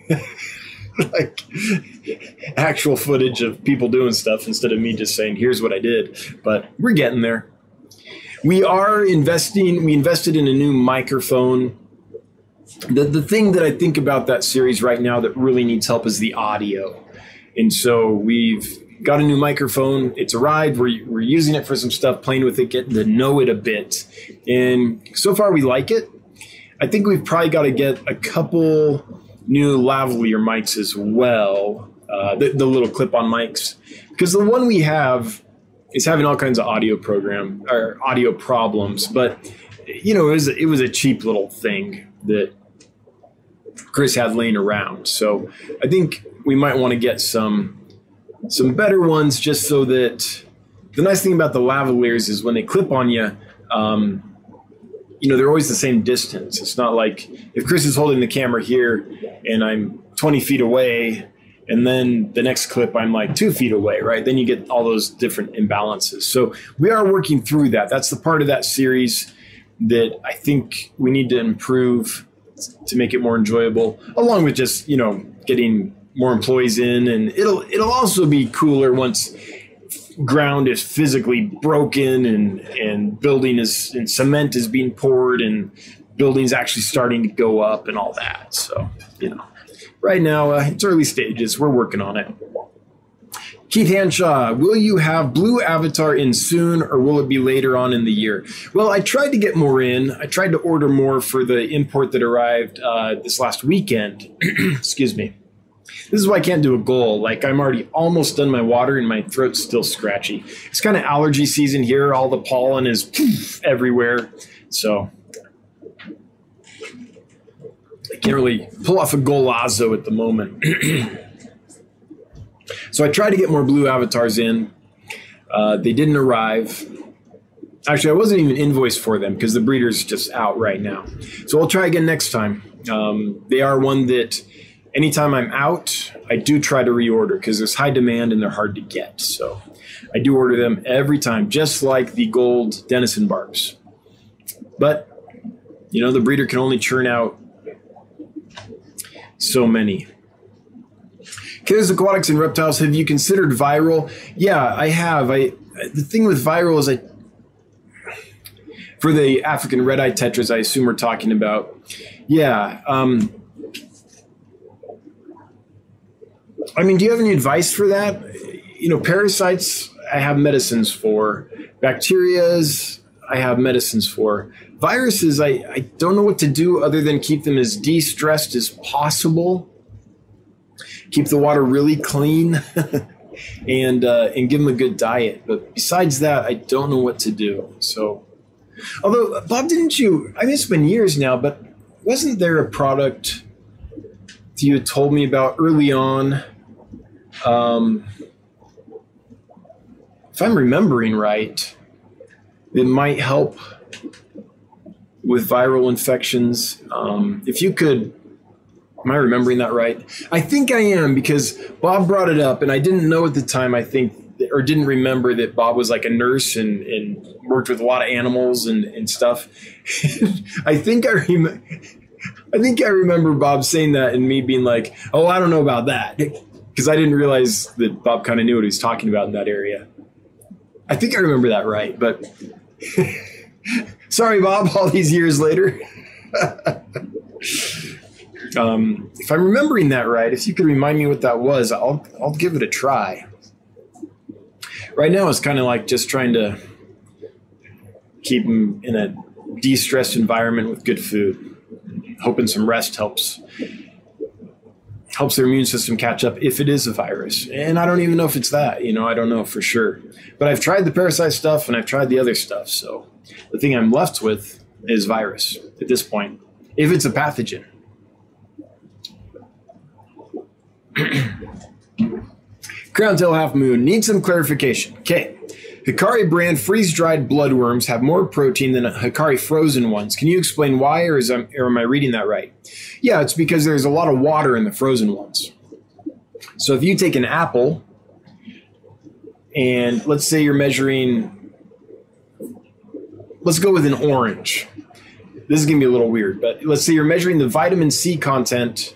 [LAUGHS] like actual footage of people doing stuff instead of me just saying, "Here's what I did." But we're getting there. We are investing. We invested in a new microphone. The the thing that I think about that series right now that really needs help is the audio, and so we've got a new microphone. It's arrived. We're, we're using it for some stuff, playing with it, getting to know it a bit. And so far, we like it. I think we've probably got to get a couple new lavalier mics as well, uh, the, the little clip on mics. Because the one we have is having all kinds of audio program or audio problems. But you know, it was it was a cheap little thing that Chris had laying around. So I think we might want to get some some better ones just so that the nice thing about the lavaliers is when they clip on you, um, you know, they're always the same distance. It's not like if Chris is holding the camera here and I'm 20 feet away, and then the next clip I'm like two feet away, right? Then you get all those different imbalances. So we are working through that. That's the part of that series that I think we need to improve to make it more enjoyable, along with just you know getting more employees in, and it'll it'll also be cooler once ground is physically broken and and building is and cement is being poured and buildings actually starting to go up and all that. So you know, right now uh, it's early stages. We're working on it. Keith Hanshaw, will you have Blue Avatar in soon or will it be later on in the year? Well, I tried to get more in. I tried to order more for the import that arrived uh, this last weekend. [CLEARS THROAT] Excuse me. This is why I can't do a goal. Like I'm already almost done my water and my throat's still scratchy. It's kind of allergy season here. All the pollen is everywhere. So I can't really pull off a golazo at the moment. [CLEARS THROAT] So I tried to get more blue avatars in. Uh, they didn't arrive. Actually, I wasn't even invoiced for them because the breeder's just out right now. So I'll try again next time. Um, they are one that anytime I'm out, I do try to reorder because there's high demand and they're hard to get. So I do order them every time, just like the gold Denison barbs. But, you know, the breeder can only churn out so many. Killers Aquatics and Reptiles, have you considered viral? Yeah, I have. I the thing with viral is I for the African red eye tetras, I assume we're talking about. Yeah. Um, I mean, do you have any advice for that? You know, parasites, I have medicines for. Bacterias, I have medicines for. Viruses, I, I don't know what to do other than keep them as de stressed as possible keep the water really clean [LAUGHS] and uh, and give them a good diet. But besides that, I don't know what to do. So, although Bob, didn't you? I mean, it's been years now, but wasn't there a product that you had told me about early on? Um, if I'm remembering right, it might help with viral infections. Um, if you could Am I remembering that right? I think I am because Bob brought it up, and I didn't know at the time. I think, or didn't remember that Bob was like a nurse and, and worked with a lot of animals and, and stuff. [LAUGHS] I think I remember. I think I remember Bob saying that and me being like, "Oh, I don't know about that," because I didn't realize that Bob kind of knew what he was talking about in that area. I think I remember that right, but [LAUGHS] sorry, Bob. All these years later. [LAUGHS] Um, if I'm remembering that right, if you could remind me what that was, I'll I'll give it a try. Right now, it's kind of like just trying to keep him in a de-stressed environment with good food, hoping some rest helps helps their immune system catch up if it is a virus. And I don't even know if it's that, you know, I don't know for sure. But I've tried the parasite stuff and I've tried the other stuff. So the thing I'm left with is virus at this point, if it's a pathogen. [CLEARS THROAT] Crown Tail Half Moon needs some clarification. Okay. Hikari brand freeze dried bloodworms have more protein than Hikari frozen ones. Can you explain why, or, is, or am I reading that right? Yeah, it's because there's a lot of water in the frozen ones. So if you take an apple and let's say you're measuring, let's go with an orange. This is going to be a little weird, but let's say you're measuring the vitamin C content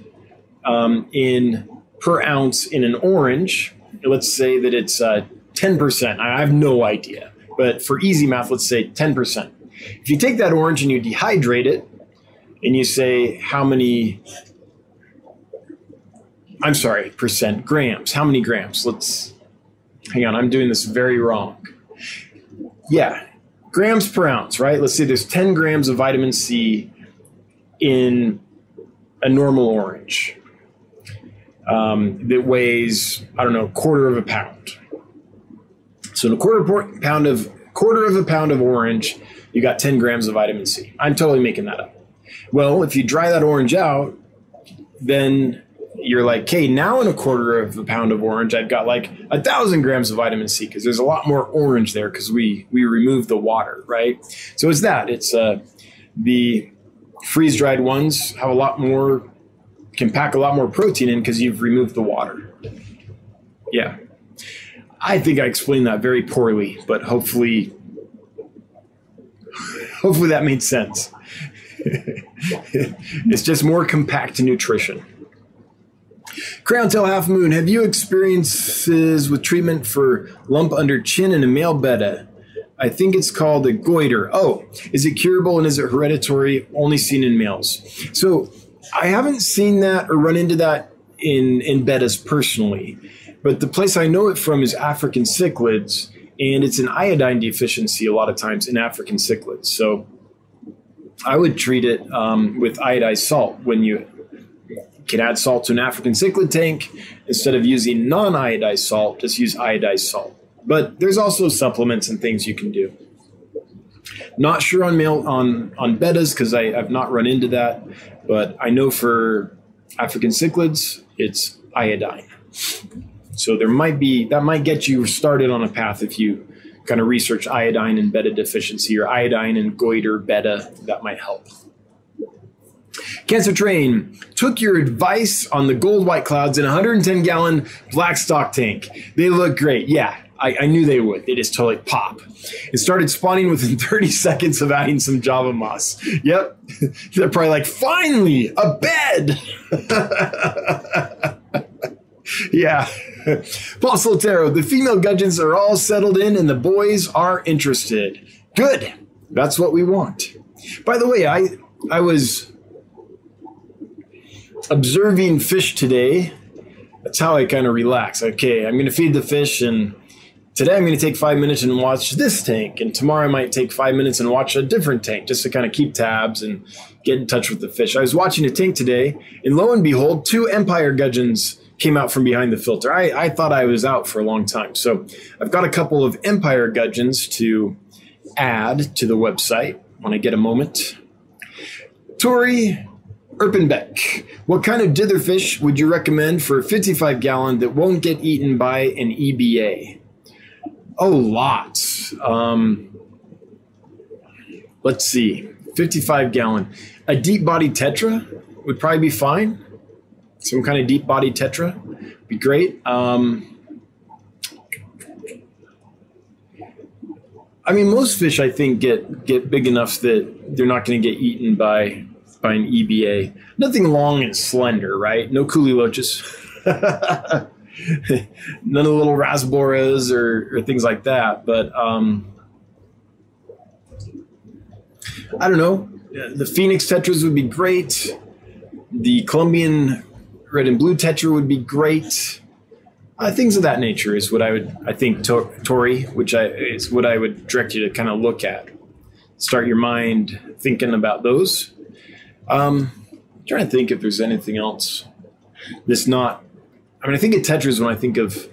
um, in per ounce in an orange, let's say that it's uh, 10%. I have no idea. But for easy math, let's say 10%. If you take that orange and you dehydrate it, and you say how many, I'm sorry, percent, grams, how many grams? Let's, hang on, I'm doing this very wrong. Yeah, grams per ounce, right? Let's say there's 10 grams of vitamin C in a normal orange um, that weighs, I don't know, a quarter of a pound. So in a quarter pound of quarter of a pound of orange, you got 10 grams of vitamin C. I'm totally making that up. Well, if you dry that orange out, then you're like, okay, now in a quarter of a pound of orange, I've got like a thousand grams of vitamin C because there's a lot more orange there because we we remove the water, right? So it's that. It's uh, the freeze dried ones have a lot more, can pack a lot more protein in because you've removed the water. Yeah, I think I explained that very poorly, but hopefully, hopefully that made sense. [LAUGHS] it's just more compact nutrition. Crown Tail Half Moon, have you experiences with treatment for lump under chin in a male betta? I think it's called a goiter. Oh, is it curable and is it hereditary? Only seen in males. So I haven't seen that or run into that in in bettas personally, but the place I know it from is African cichlids, and it's an iodine deficiency a lot of times in African cichlids. So I would treat it um, with iodized salt when you can add salt to an African cichlid tank. Instead of using non iodized salt, just use iodized salt. But there's also supplements and things you can do. Not sure on male on on bettas because I've not run into that, but I know for African cichlids it's iodine. So there might be that might get you started on a path if you kind of research iodine and beta deficiency or iodine and goiter beta. That might help. Cancer Train took your advice on the gold white clouds in a 110 gallon black stock tank. They look great. Yeah, I, I, knew they would. They just totally pop. It started spawning within [LAUGHS] 30 seconds of adding some Java moss. Yep. [LAUGHS] They're probably like, finally, a bed. [LAUGHS] [LAUGHS] yeah. [LAUGHS] Paul Soltero, the female gudgeons are all settled in and the boys are interested. Good. That's what we want. By the way, I I was observing fish today. That's how I kind of relax. Okay, I'm going to feed the fish, and today I'm going to take five minutes and watch this tank, and tomorrow I might take five minutes and watch a different tank just to kind of keep tabs and get in touch with the fish. I was watching a tank today, and lo and behold, two empire gudgeons came out from behind the filter. I, I thought I was out for a long time. So I've got a couple of empire gudgeons to add to the website when I get a moment. Tori Erpenbeck, what kind of ditherfish would you recommend for a 55 gallon that won't get eaten by an EBA? Oh, lots. Um, let's see, 55 gallon. A deep body tetra would probably be fine. Some kind of deep body tetra be great. Um, I mean, most fish I think get get big enough that they're not going to get eaten by by an EBA. Nothing long and slender, right? No loaches. [LAUGHS] None of the little rasboras or, or things like that. But um, I don't know. The Phoenix Tetras would be great. The Colombian red and blue Tetra would be great. Uh, things of that nature is what I would, I think, Tori, which I is what I would direct you to kind of look at. Start your mind thinking about those. Um, I'm trying to think if there's anything else that's not. I mean, I think of tetras when I think of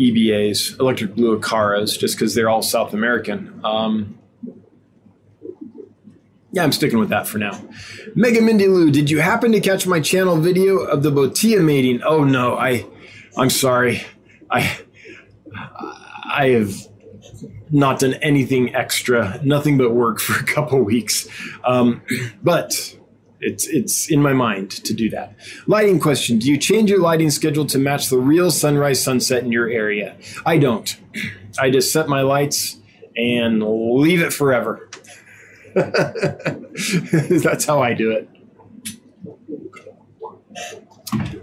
EBAs, electric blue acaras, just because they're all South American. Um, yeah, I'm sticking with that for now. Mega Mindy Lou, did you happen to catch my channel video of the Botia mating? Oh no, I, I'm sorry, I, I have not done anything extra, nothing but work for a couple weeks. Um, but it's it's in my mind to do that. Lighting question: Do you change your lighting schedule to match the real sunrise sunset in your area? I don't. I just set my lights and leave it forever. [LAUGHS] That's how I do it.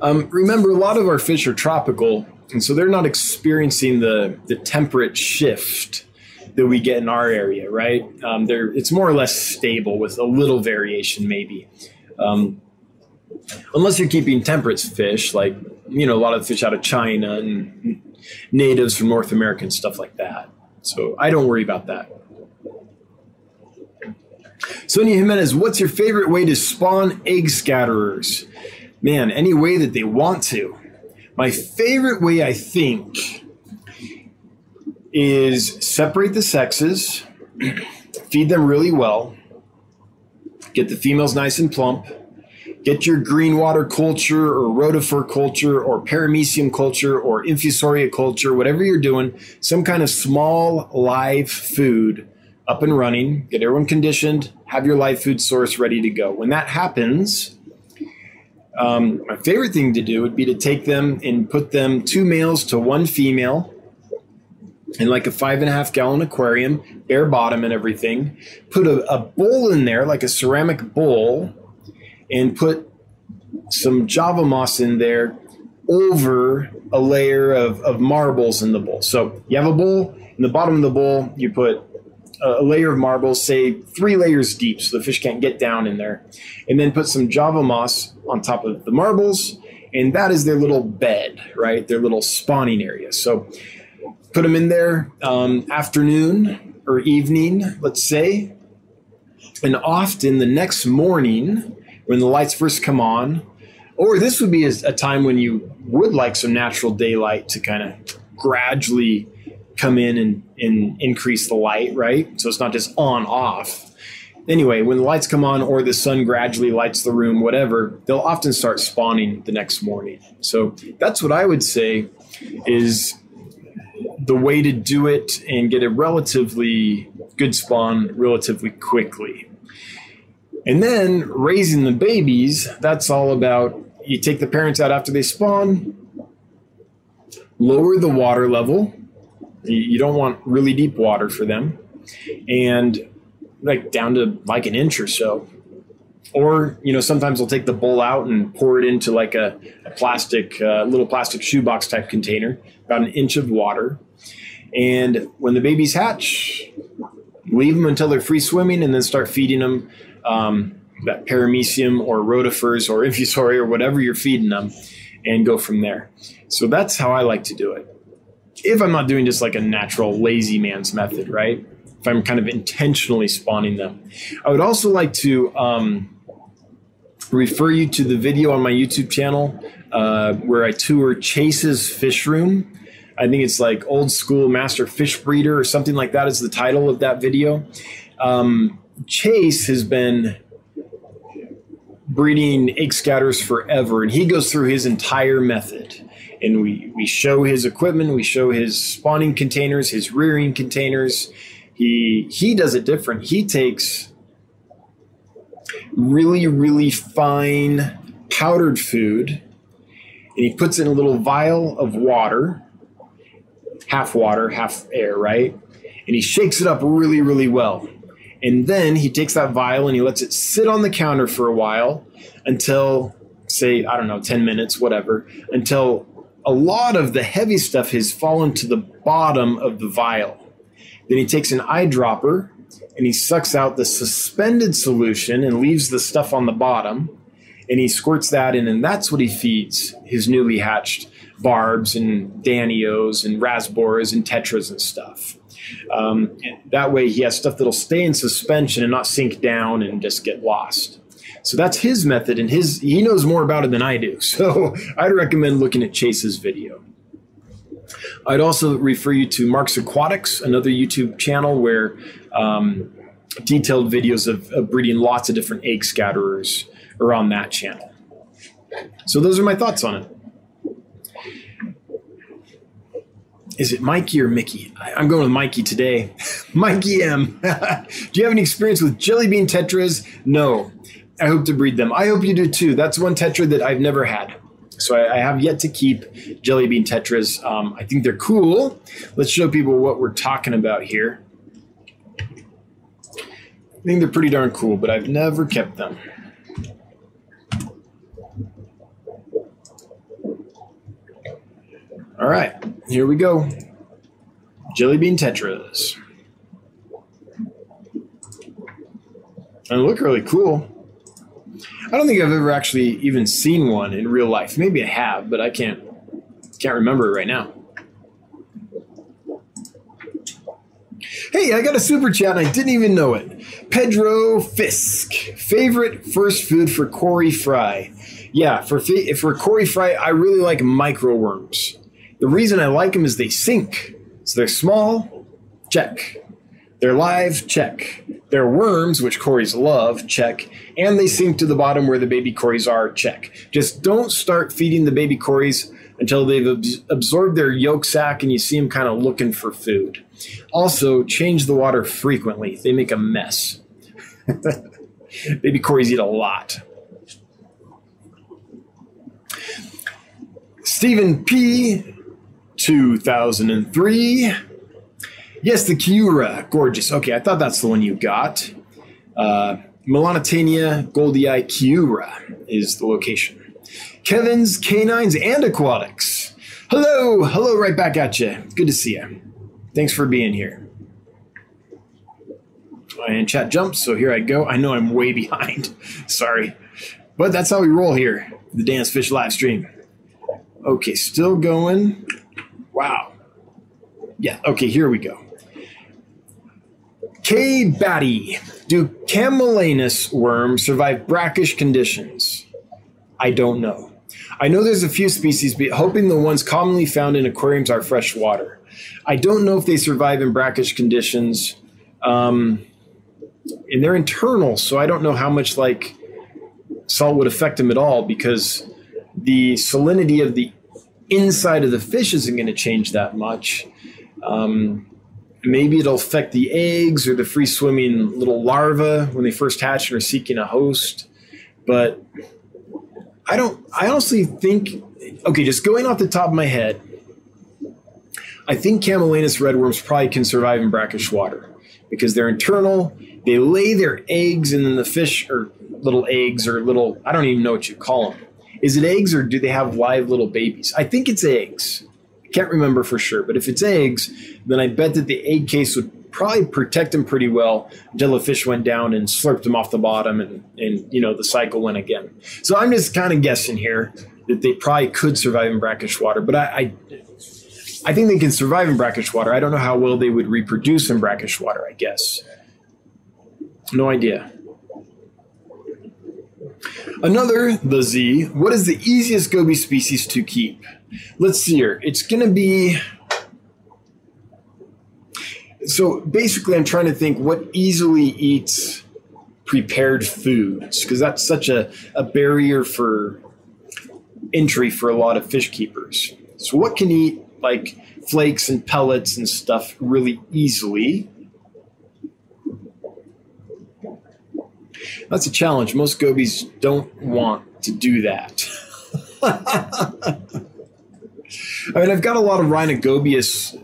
Um, remember, a lot of our fish are tropical, and so they're not experiencing the the temperate shift that we get in our area, right? Um, it's more or less stable with a little variation, maybe. Um, unless you're keeping temperate fish, like you know, a lot of fish out of China and natives from North America and stuff like that. So I don't worry about that. Sonia Jimenez, what's your favorite way to spawn egg scatterers? Man, any way that they want to. My favorite way, I think, is separate the sexes, [CLEARS THROAT] feed them really well, get the females nice and plump, get your green water culture or rotifer culture or paramecium culture or infusoria culture, whatever you're doing, some kind of small live food up and running, get everyone conditioned, have your live food source ready to go. When that happens, um, my favorite thing to do would be to take them and put them two males to one female in like a five and a half gallon aquarium, bare bottom and everything. Put a, a bowl in there, like a ceramic bowl, and put some java moss in there over a layer of, of marbles in the bowl. So you have a bowl, in the bottom of the bowl, you put a layer of marbles, say three layers deep, so the fish can't get down in there, and then put some java moss on top of the marbles, and that is their little bed, right? Their little spawning area. So put them in there um, afternoon or evening, let's say, and often the next morning when the lights first come on, or this would be a, a time when you would like some natural daylight to kind of gradually come in and, and increase the light, right? So it's not just on off. Anyway, when the lights come on or the sun gradually lights the room, whatever, they'll often start spawning the next morning. So that's what I would say is the way to do it and get a relatively good spawn relatively quickly. And then raising the babies, that's all about you take the parents out after they spawn, lower the water level you don't want really deep water for them, and like down to like an inch or so. Or you know, sometimes they'll take the bowl out and pour it into like a, a plastic, uh, little plastic shoebox type container, about an inch of water. And when the babies hatch, leave them until they're free swimming, and then start feeding them um, that paramecium or rotifers or [LAUGHS] infusoria or whatever you're feeding them, and go from there. So that's how I like to do it if I'm not doing just like a natural lazy man's method, right? If I'm kind of intentionally spawning them. I would also like to um, refer you to the video on my YouTube channel uh, where I tour Chase's fish room. I think it's like old school master fish breeder or something like that is the title of that video. Um, Chase has been breeding egg scatters forever, and he goes through his entire method and we, we show his equipment, we show his spawning containers, his rearing containers. He he does it different. He takes really really fine powdered food and he puts in a little vial of water, half water, half air, right? And he shakes it up really really well. And then he takes that vial and he lets it sit on the counter for a while until say I don't know 10 minutes whatever until a lot of the heavy stuff has fallen to the bottom of the vial. Then he takes an eyedropper and he sucks out the suspended solution and leaves the stuff on the bottom. And he squirts that in, and that's what he feeds his newly hatched barbs and danios and rasboras and tetras and stuff. Um, that way, he has stuff that'll stay in suspension and not sink down and just get lost. So that's his method, and his he knows more about it than I do. [LAUGHS] So I'd recommend looking at Chase's video. I'd also refer you to Mark's Aquatics, another YouTube channel where um, detailed videos of, of breeding lots of different egg scatterers are on that channel. So those are my thoughts on it. Is it Mikey or Mickey? I'm going with Mikey today. [LAUGHS] Mikey M. [LAUGHS] Do you have any experience with jelly bean tetras? No. I hope to breed them. I hope you do too. That's one tetra that I've never had. So I, I have yet to keep jelly bean tetras. Um, I think they're cool. Let's show people what we're talking about here. I think they're pretty darn cool, but I've never kept them. All right, here we go. Jelly bean tetras. And look really cool. I don't think I've ever actually even seen one in real life. Maybe I have, but I can't can't remember it right now. Hey, I got a super chat and I didn't even know it. Pedro Fisk, favorite first food for Corey Fry. Yeah, for for Corey Fry, I really like micro worms. The reason I like them is they sink So they're small, check. They're live, check. They're worms, which cories love, check. And they sink to the bottom where the baby cories are, check. Just don't start feeding the baby cories until they've absorbed their yolk sac and you see them kind of looking for food. Also, change the water frequently. They make a mess. [LAUGHS] baby cories eat a lot. Stephen P. 2003. Yes, the Kiura. Gorgeous. Okay, I thought that's the one you got. Uh, Melanotaenia goldiei Kiura is the location. Kevin's Canines and Aquatics. Hello, hello, right back at you. Good to see you. Thanks for being here. And chat jumps, so here I go. I know I'm way [LAUGHS] behind. Sorry. But that's how we roll here, the Dan's Fish live stream. Okay, still going. Wow. Yeah, okay, here we go. K. Batty. Do Camallanus worms survive brackish conditions? I don't know. I know there's a few species, but hoping the ones commonly found in aquariums are freshwater. I don't know if they survive in brackish conditions. Um, and they're internal, so I don't know how much like salt would affect them at all because the salinity of the inside of the fish isn't going to change that much. Um, maybe it'll affect the eggs or the free swimming little larvae when they first hatch and are seeking a host. But I don't. I honestly think. Okay, just going off the top of my head, I think Camallanus redworms probably can survive in brackish water because they're internal. They lay their eggs, and then the fish or little eggs or little. I don't even know what you call them. Is it eggs or do they have live little babies? I think it's eggs. Can't remember for sure, but if it's eggs, then I bet that the egg case would probably protect them pretty well until the fish went down and slurped them off the bottom and, and you know the cycle went again. So I'm just kind of guessing here that they probably could survive in brackish water, but I, I I think they can survive in brackish water. I don't know how well they would reproduce in brackish water, I guess. No idea. Another, the Z, what is the easiest goby species to keep? Let's see here. It's going to be so basically, I'm trying to think what easily eats prepared foods because that's such a, a barrier for entry for a lot of fish keepers. So, what can eat like flakes and pellets and stuff really easily? That's a challenge. Most gobies don't want to do that. [LAUGHS] I mean, I've got a lot of Rhinogobius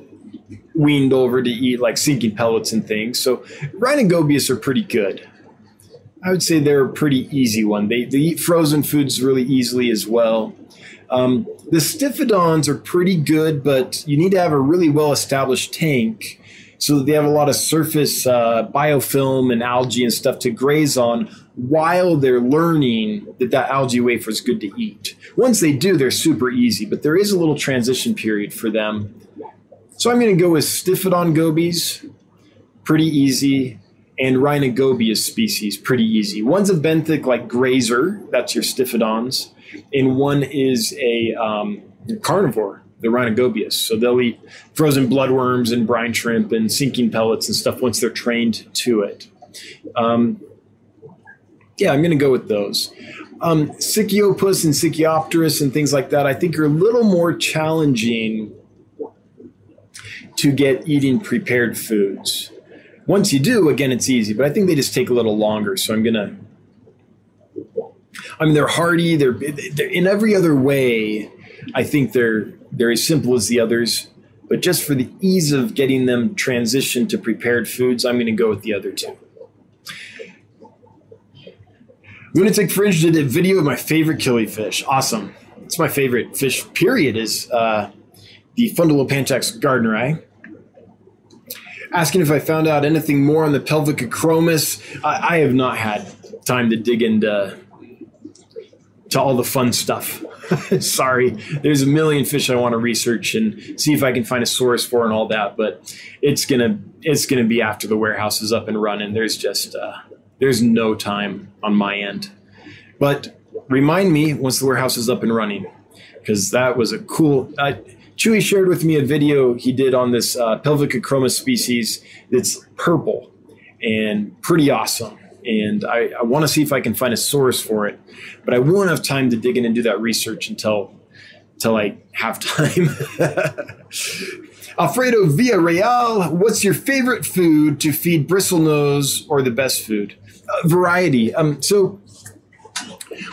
weaned over to eat like sinking pellets and things. So Rhinogobius are pretty good. I would say they're a pretty easy one. They, they eat frozen foods really easily as well. Um, the Stiphodons are pretty good, but you need to have a really well established tank so they have a lot of surface uh, biofilm and algae and stuff to graze on while they're learning that that algae wafer is good to eat. Once they do, they're super easy, but there is a little transition period for them so I'm going to go with Stiphodon gobies, pretty easy, and Rhinogobius species, pretty easy. One's a benthic like grazer, that's your Stiphodons, and one is a um, carnivore, the Rhinogobius. So they'll eat frozen bloodworms and brine shrimp and sinking pellets and stuff once they're trained to it. Um, yeah, I'm going to go with those. Um, and Sicyopterus and things like that, I think are a little more challenging to get eating prepared foods. Once you do, again, it's easy, but I think they just take a little longer. So I'm gonna. I mean, they're hardy. They're, they're in every other way. I think they're as simple as the others, but just for the ease of getting them transitioned to prepared foods, I'm going to go with the other two. Lunatic Fringe did a video of my favorite killifish. Awesome. It's my favorite fish, period, is uh, the Fundulopanchax gardneri asking if I found out anything more on the Pelvicachromis. I, I have not had time to dig into to all the fun stuff. [LAUGHS] Sorry, there's a million fish I want to research and see if I can find a source for and all that, but it's gonna it's gonna be after the warehouse is up and running. There's just uh, there's no time on my end. But remind me once the warehouse is up and running, because that was a cool. Uh, Chewy shared with me a video he did on this uh, Pelvica species that's purple and pretty awesome. And I, I want to see if I can find a source for it, but I won't have time to dig in and do that research until until I have time. [LAUGHS] Alfredo Villarreal, what's your favorite food to feed bristlenose or the best food? Uh, variety. Um, so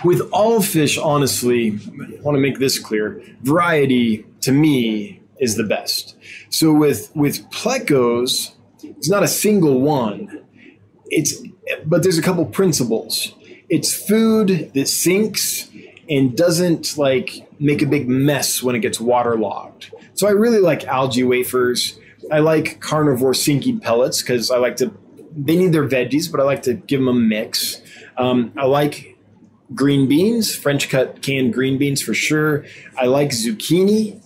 with all fish, honestly, I want to make this clear. Variety to me is the best. So with with plecos, it's not a single one. It's but there's a couple principles. It's food that sinks and doesn't like make a big mess when it gets waterlogged. So I really like algae wafers. I like carnivore sinking pellets because I like to. They need their veggies, but I like to give them a mix. Um, I like green beans, French cut canned green beans for sure. I like zucchini.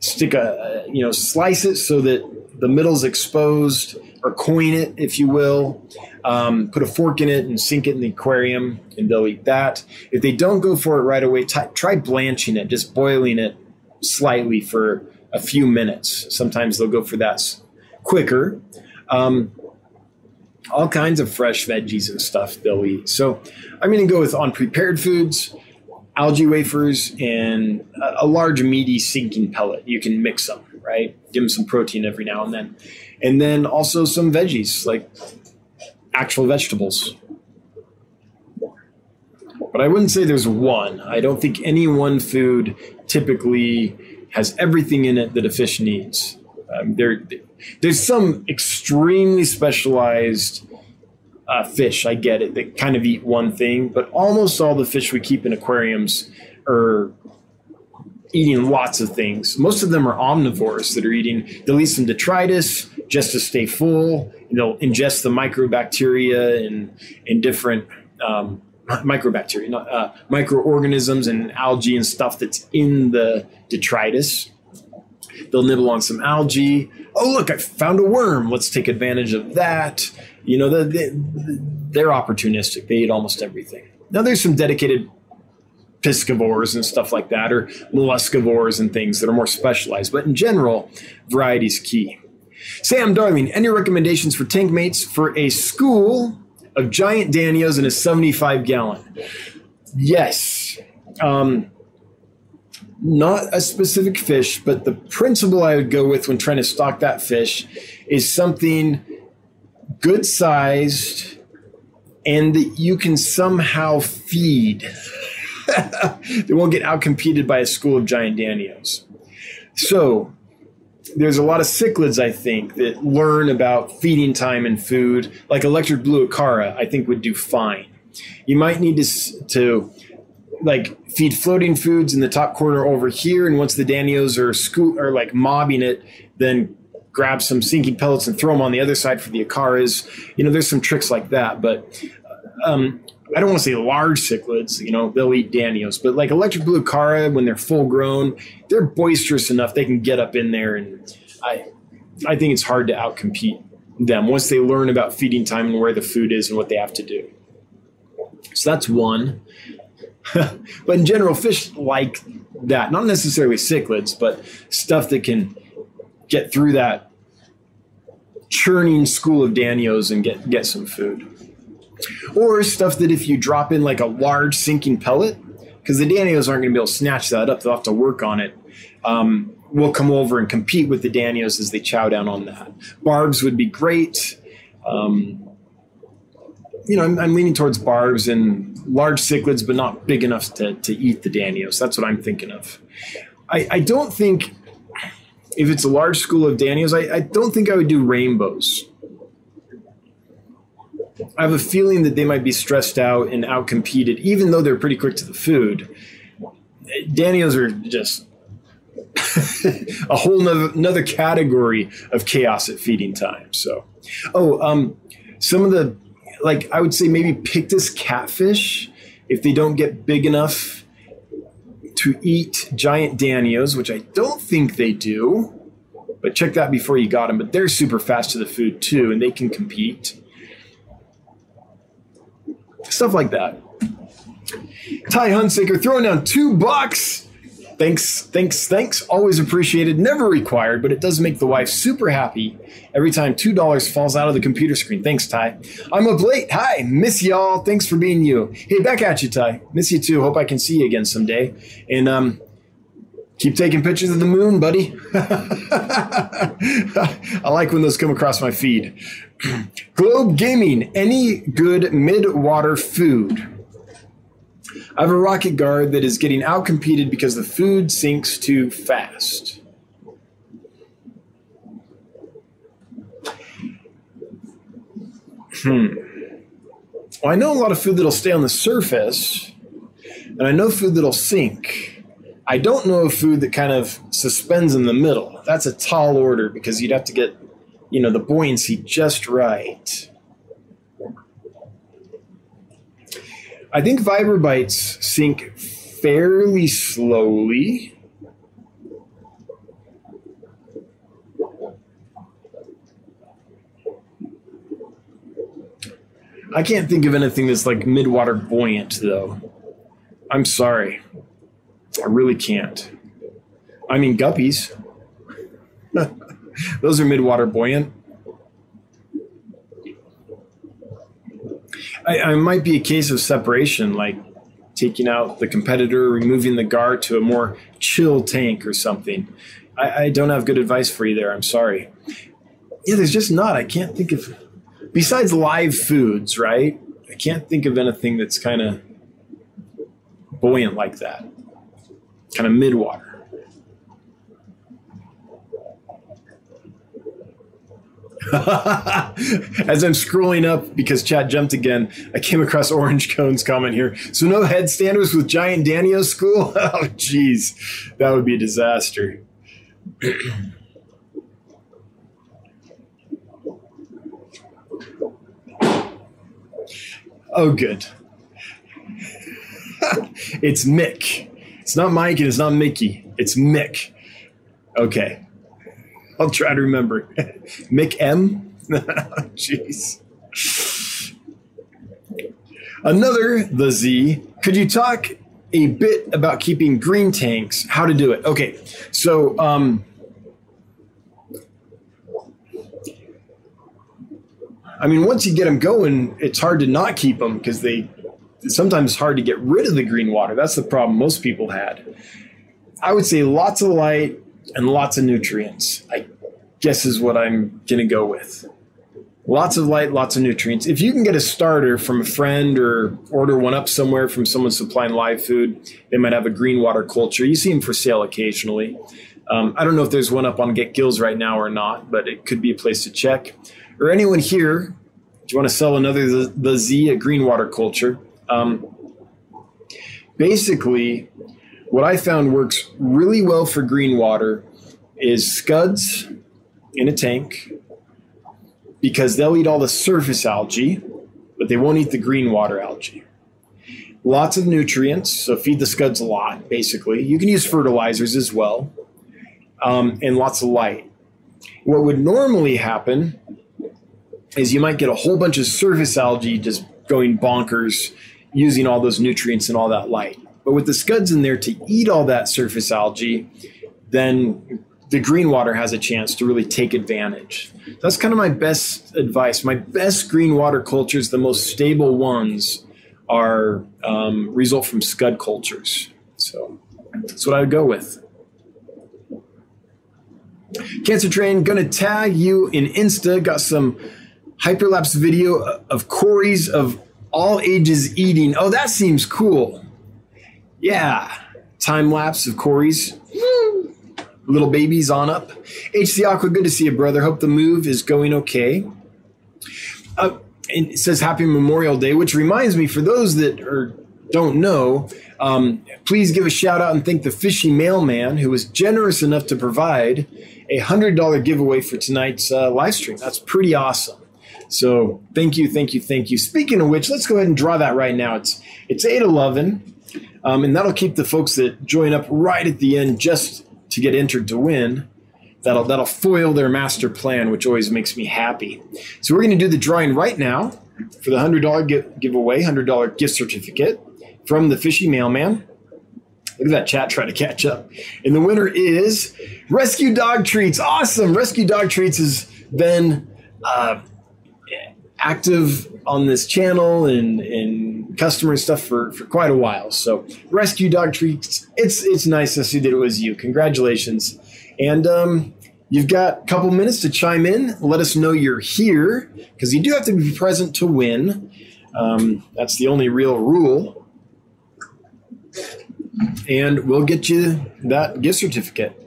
Stick a, you know, slice it so that the middle's exposed, or coin it, if you will. Um, put a fork in it and sink it in the aquarium, and they'll eat that. If they don't go for it right away, t- try blanching it, just boiling it slightly for a few minutes. Sometimes they'll go for that quicker. Um, all kinds of fresh veggies and stuff they'll eat. So I'm going to go with on prepared foods, algae wafers, and a, a, large meaty sinking pellet. You can mix them, right? Give them some protein every now and then. And then also some veggies, like actual vegetables. But I wouldn't say there's one. I don't think any one food typically has everything in it that a fish needs. Um, there, there's some extremely specialized uh, fish. I get it that kind of eat one thing, but almost all the fish we keep in aquariums are eating lots of things. Most of them are omnivores that are eating. They'll eat some detritus just to stay full. they'll ingest the microbacteria and and different. Um, microbacteria, not, uh, microorganisms and algae and stuff that's in the detritus. They'll nibble on some algae. Oh, look, I found a worm. Let's take advantage of that. You know, they, they're opportunistic. They eat almost everything. Now, there's some dedicated piscivores and stuff like that, or molluscivores and things that are more specialized. But in general, variety is key. Sam Darling, any recommendations for tank mates for a school of giant Danios in a 75 gallon? Yes. Um, not a specific fish, but the principle I would go with when trying to stock that fish is something good sized and that you can somehow feed. [LAUGHS] they won't get outcompeted by a school of giant Danios. So there's a lot of cichlids, I think, that learn about feeding time and food, like electric blue acara, I think would do fine. You might need to, to like feed floating foods in the top corner over here, and once the Danios are scoot or like mobbing it, then grab some sinking pellets and throw them on the other side for the acaras. You know, there's some tricks like that, but um, I don't want to say large cichlids. You know, they'll eat Danios, but like electric blue cara, when they're full grown, they're boisterous enough they can get up in there, and I, I think it's hard to outcompete them once they learn about feeding time and where the food is and what they have to do. So that's one. [LAUGHS] but in general, fish like that. Not necessarily cichlids, but stuff that can get through that churning school of Danios and get, get some food. Or stuff that if you drop in like a large sinking pellet, because the Danios aren't going to be able to snatch that up, they'll have to work on it. Um, we'll come over and compete with the Danios as they chow down on that. Barbs would be great. Um, you know, I'm, I'm, leaning towards barbs and large cichlids, but not big enough to, to eat the Danios. That's what I'm thinking of. I, I don't think if it's a large school of Danios, I, I don't think I would do rainbows. I have a feeling that they might be stressed out and outcompeted, even though they're pretty quick to the food. Danios are just [LAUGHS] a whole nother, another category of chaos at feeding time. So, oh, um, some of the like I would say maybe Pictus catfish if they don't get big enough to eat giant danios, which I don't think they do. But check that before you got them. But they're super fast to the food too, and they can compete. Stuff like that. Ty Hunsaker throwing down two bucks. Thanks, thanks, thanks. Always appreciated, never required, but it does make the wife super happy every time $2 falls out of the computer screen. Thanks, Ty. I'm up late. Hi, miss y'all. Thanks for being you. Hey, back at you, Ty. Miss you too. Hope I can see you again someday. And um, keep taking pictures of the moon, buddy. [LAUGHS] I like when those come across my feed. [CLEARS THROAT] Globe Gaming, any good mid-water food? I have a rocket gar that is getting outcompeted because the food sinks too fast. Hmm. Well, I know a lot of food that'll stay on the surface, and I know food that'll sink. I don't know of food that kind of suspends in the middle. That's a tall order because you'd have to get, you know, the buoyancy just right. I think Vibra Bites sink fairly slowly. I can't think of anything that's like midwater buoyant, though. I'm sorry. I really can't. I mean, guppies. [LAUGHS] Those are midwater buoyant. I, I might be a case of separation, like taking out the competitor, removing the gar to a more chill tank or something. I, I don't have good advice for you there. I'm sorry. Yeah, there's just not. I can't think of, besides live foods, right? I can't think of anything that's kind of buoyant like that, kind of midwater. [LAUGHS] As I'm scrolling up because chat jumped again, I came across Orange Cone's comment here. So no headstanders with giant Danio school? [LAUGHS] Oh, jeez, that would be a disaster. [CLEARS THROAT] oh, good. [LAUGHS] it's Mick. It's not Mike and it's not Mickey. It's Mick. Okay. I'll try to remember. [LAUGHS] Mick M. [LAUGHS] Jeez. Another, the Z. Could you talk a bit about keeping green tanks? How to do it? Okay, so um, I mean, once you get them going, it's hard to not keep them because they sometimes hard to get rid of the green water. That's the problem most people had. I would say lots of light, and lots of nutrients. I guess is what I'm going to go with. Lots of light, lots of nutrients. If you can get a starter from a friend or order one up somewhere from someone supplying live food, they might have a green water culture. You see them for sale occasionally. Um, I don't know if there's one up on Get Gills right now or not, but it could be a place to check. Or anyone here, do you want to sell another the, the Z, a green water culture? Um, basically, what I found works really well for green water is scuds in a tank because they'll eat all the surface algae, but they won't eat the green water algae. Lots of nutrients, so feed the scuds a lot, basically. You can use fertilizers as well, um, and lots of light. What would normally happen is you might get a whole bunch of surface algae just going bonkers using all those nutrients and all that light. But with the scuds in there to eat all that surface algae, then the green water has a chance to really take advantage. That's kind of my best advice. My best green water cultures, the most stable ones, are um, result from scud cultures. So that's what I would go with. Cancer Train, gonna tag you in Insta. Got some hyperlapse video of Corey's of all ages eating. Oh, that seems cool. Yeah, time lapse of Corey's. Little babies on up. HC Aqua, good to see you, brother. Hope the move is going okay. Uh, it says Happy Memorial Day, which reminds me, for those that are, don't know, um, please give a shout out and thank the fishy mailman who was generous enough to provide a hundred dollar giveaway for tonight's uh, live stream. That's pretty awesome. So thank you, thank you, thank you. Speaking of which, let's go ahead and draw that right now. It's it's eight eleven. Um, and that'll keep the folks that join up right at the end just to get entered to win. That'll that'll foil their master plan, which always makes me happy. So we're going to do the drawing right now for the hundred dollar giveaway, hundred dollar gift certificate from the Fishy Mailman. Look at that chat trying to catch up. And the winner is Rescue Dog Treats. Awesome. Rescue Dog Treats has been uh, active on this channel and, and customer stuff for, for quite a while. So Rescue Dog Treats, it's it's nice to see that it was you. Congratulations. And um, you've got a couple minutes to chime in. Let us know you're here because you do have to be present to win. Um, that's the only real rule and we'll get you that gift certificate.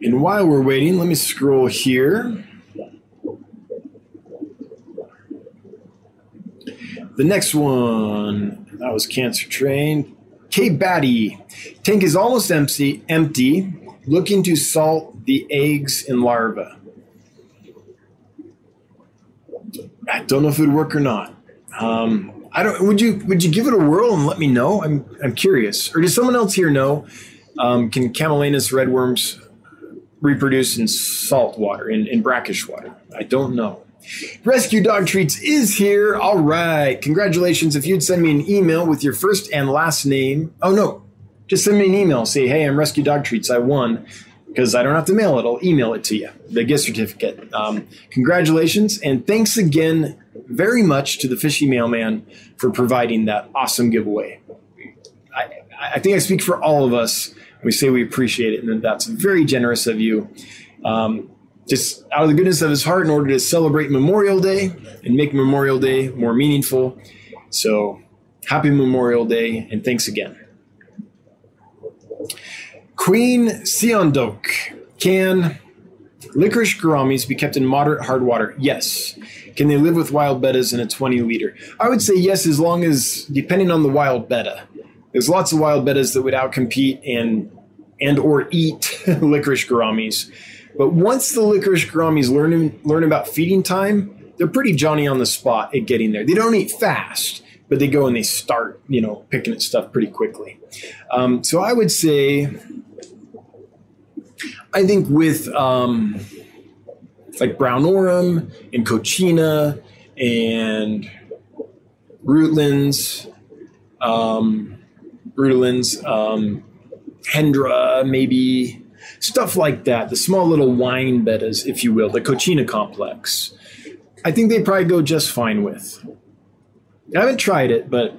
And while we're waiting, let me scroll here. The next one, that was Cancer Train. K Batty. Tank is almost empty, empty, looking to salt the eggs and larvae. I don't know if it would work or not. Um, I don't. Would you would you give it a whirl and let me know? I'm I'm curious. Or does someone else here know? Um, can Camallanus redworms reproduce in salt water in, in brackish water? I don't know. Rescue Dog Treats is here. All right. Congratulations. If you'd send me an email with your first and last name. Oh, no. Just send me an email. Say, hey, I'm Rescue Dog Treats. I won because I don't have to mail it. I'll email it to you, the gift certificate. Um, congratulations. And thanks again very much to the Fishy Mailman for providing that awesome giveaway. I, I think I speak for all of us. We say we appreciate it, and that's very generous of you. Um, just out of the goodness of his heart, in order to celebrate Memorial Day and make Memorial Day more meaningful. So, happy Memorial Day, and thanks again. Queen Seondok. Can licorice gouramis be kept in moderate hard water? Yes. Can they live with wild bettas in a 20 liter? I would say yes, as long as, depending on the wild betta. There's lots of wild bettas that would outcompete and and or eat [LAUGHS] licorice gouramis. But once the licorice gouramis learn learn about feeding time, they're pretty Johnny on the spot at getting there. They don't eat fast, but they go and they start, you know, picking at stuff pretty quickly. Um, so I would say, I think with um, like brownorum and coccina and rootlands, um, rutilans, um, hendra, maybe stuff like that. The small little wine bettas, if you will, the coccina complex. I think they probably go just fine with. I haven't tried it, but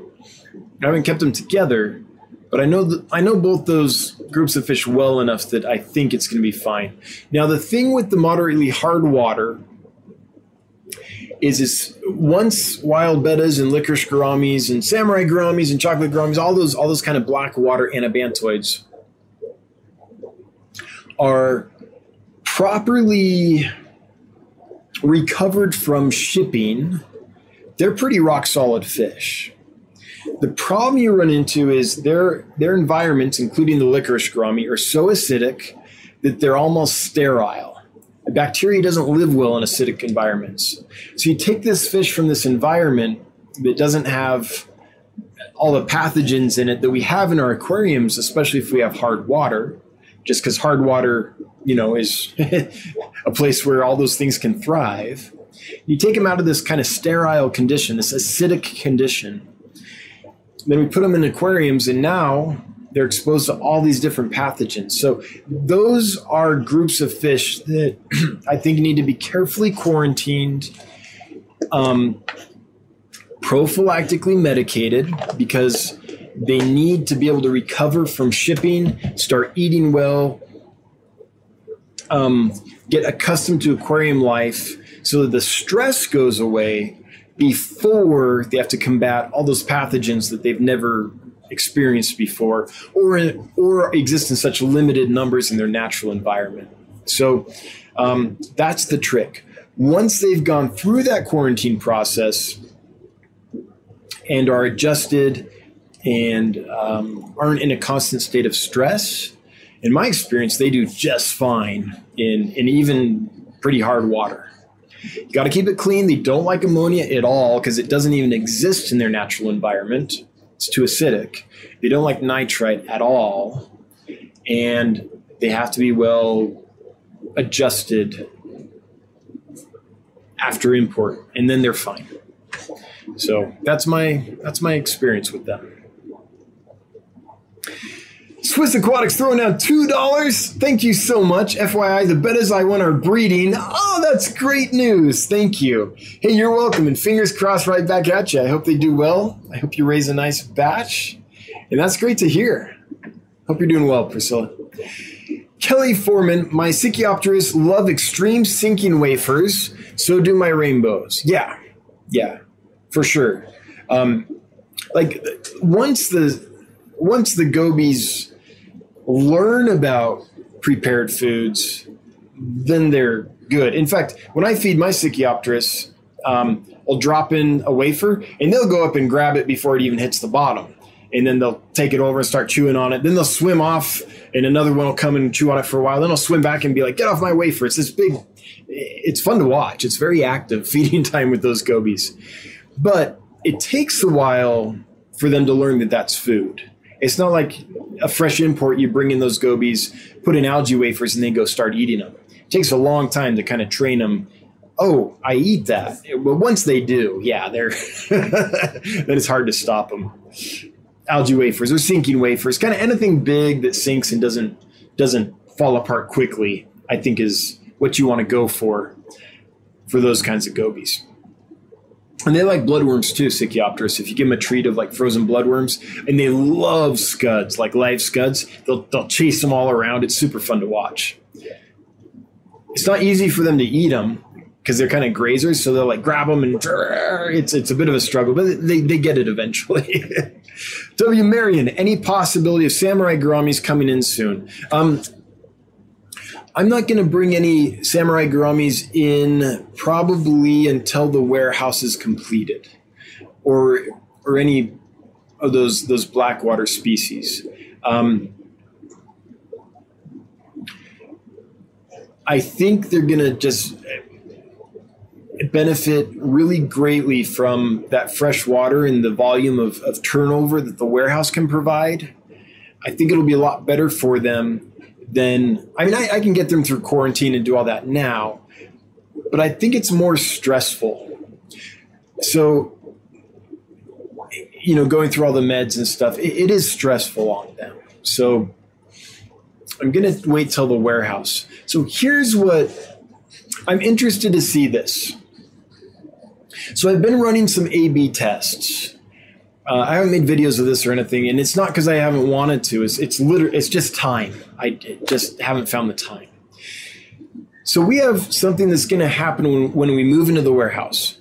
I haven't kept them together. But I know that I know both those groups of fish well enough that I think it's going to be fine. Now the thing with the moderately hard water is is once wild bettas and licorice gouramis and samurai gouramis and chocolate gouramis, all those all those kind of black water anabantoids are properly recovered from shipping, they're pretty rock solid fish. The problem you run into is their their environments, including the licorice gourami, are so acidic that they're almost sterile. The bacteria doesn't live well in acidic environments. So you take this fish from this environment that doesn't have all the pathogens in it that we have in our aquariums, especially if we have hard water, just because hard water, you know, is [LAUGHS] a place where all those things can thrive. You take them out of this kind of sterile condition, this acidic condition, then we put them in aquariums, and now they're exposed to all these different pathogens. So those are groups of fish that [CLEARS THROAT] I think need to be carefully quarantined, um, prophylactically medicated because they need to be able to recover from shipping, start eating well, um, get accustomed to aquarium life so that the stress goes away before they have to combat all those pathogens that they've never experienced before or or exist in such limited numbers in their natural environment. So um, that's the trick. Once they've gone through that quarantine process and are adjusted and um, aren't in a constant state of stress, in my experience, they do just fine in, in even pretty hard water. You got to keep it clean. They don't like ammonia at all because it doesn't even exist in their natural environment. It's too acidic. They don't like nitrite at all. And they have to be well adjusted after import and then they're fine. So that's my that's my experience with them. Swiss Aquatics throwing out $2. Thank you so much. FYI, the bettas I won are breeding. Oh, that's great news. Thank you. Hey, you're welcome. And fingers crossed right back at you. I hope they do well. I hope you raise a nice batch. And that's great to hear. Hope you're doing well, Priscilla. Kelly Foreman, my Sicyopterus love extreme sinking wafers. So do my rainbows. Yeah, yeah, for sure. Um, like once the once the gobies learn about prepared foods, then they're good. In fact, when I feed my Sicyopterus, um, I'll drop in a wafer and they'll go up and grab it before it even hits the bottom. And then they'll take it over and start chewing on it. Then they'll swim off and another one will come and chew on it for a while. Then I'll swim back and be like, get off my wafer. It's this big, it's fun to watch. It's very active [LAUGHS] feeding time with those gobies. But it takes a while for them to learn that that's food. It's not like a fresh import. You bring in those gobies, put in algae wafers, and they go start eating them. It takes a long time to kind of train them. Oh, I eat that. But once they do, yeah, they're [LAUGHS] then it's hard to stop them. Algae wafers or sinking wafers, kind of anything big that sinks and doesn't doesn't fall apart quickly. I think is what you want to go for for those kinds of gobies. And they like bloodworms too, Sicyopterus. If you give them a treat of like frozen bloodworms, and they love scuds, like live scuds, they'll, they'll chase them all around. It's super fun to watch. It's not easy for them to eat them because they're kind of grazers, so they'll like grab them and [LAUGHS] it's it's a bit of a struggle, but they, they get it eventually. [LAUGHS] W. Marion, any possibility of samurai gouramis coming in soon? Um, I'm not going to bring any samurai gouramis in probably until the warehouse is completed, or or any of those those blackwater species. Um, I think they're going to just benefit really greatly from that fresh water and the volume of, of turnover that the warehouse can provide. I think it'll be a lot better for them then I mean, I, I, can get them through quarantine and do all that now, but I think it's more stressful. So, you know, going through all the meds and stuff, it, it is stressful on them. So, I'm going to wait till the warehouse. So, here's what I'm interested to see this. So, I've been running some A B tests uh, I haven't made videos of this or anything, and it's not because I haven't wanted to. It's it's literally it's just time. I just haven't found the time. So we have something that's going to happen when, when we move into the warehouse.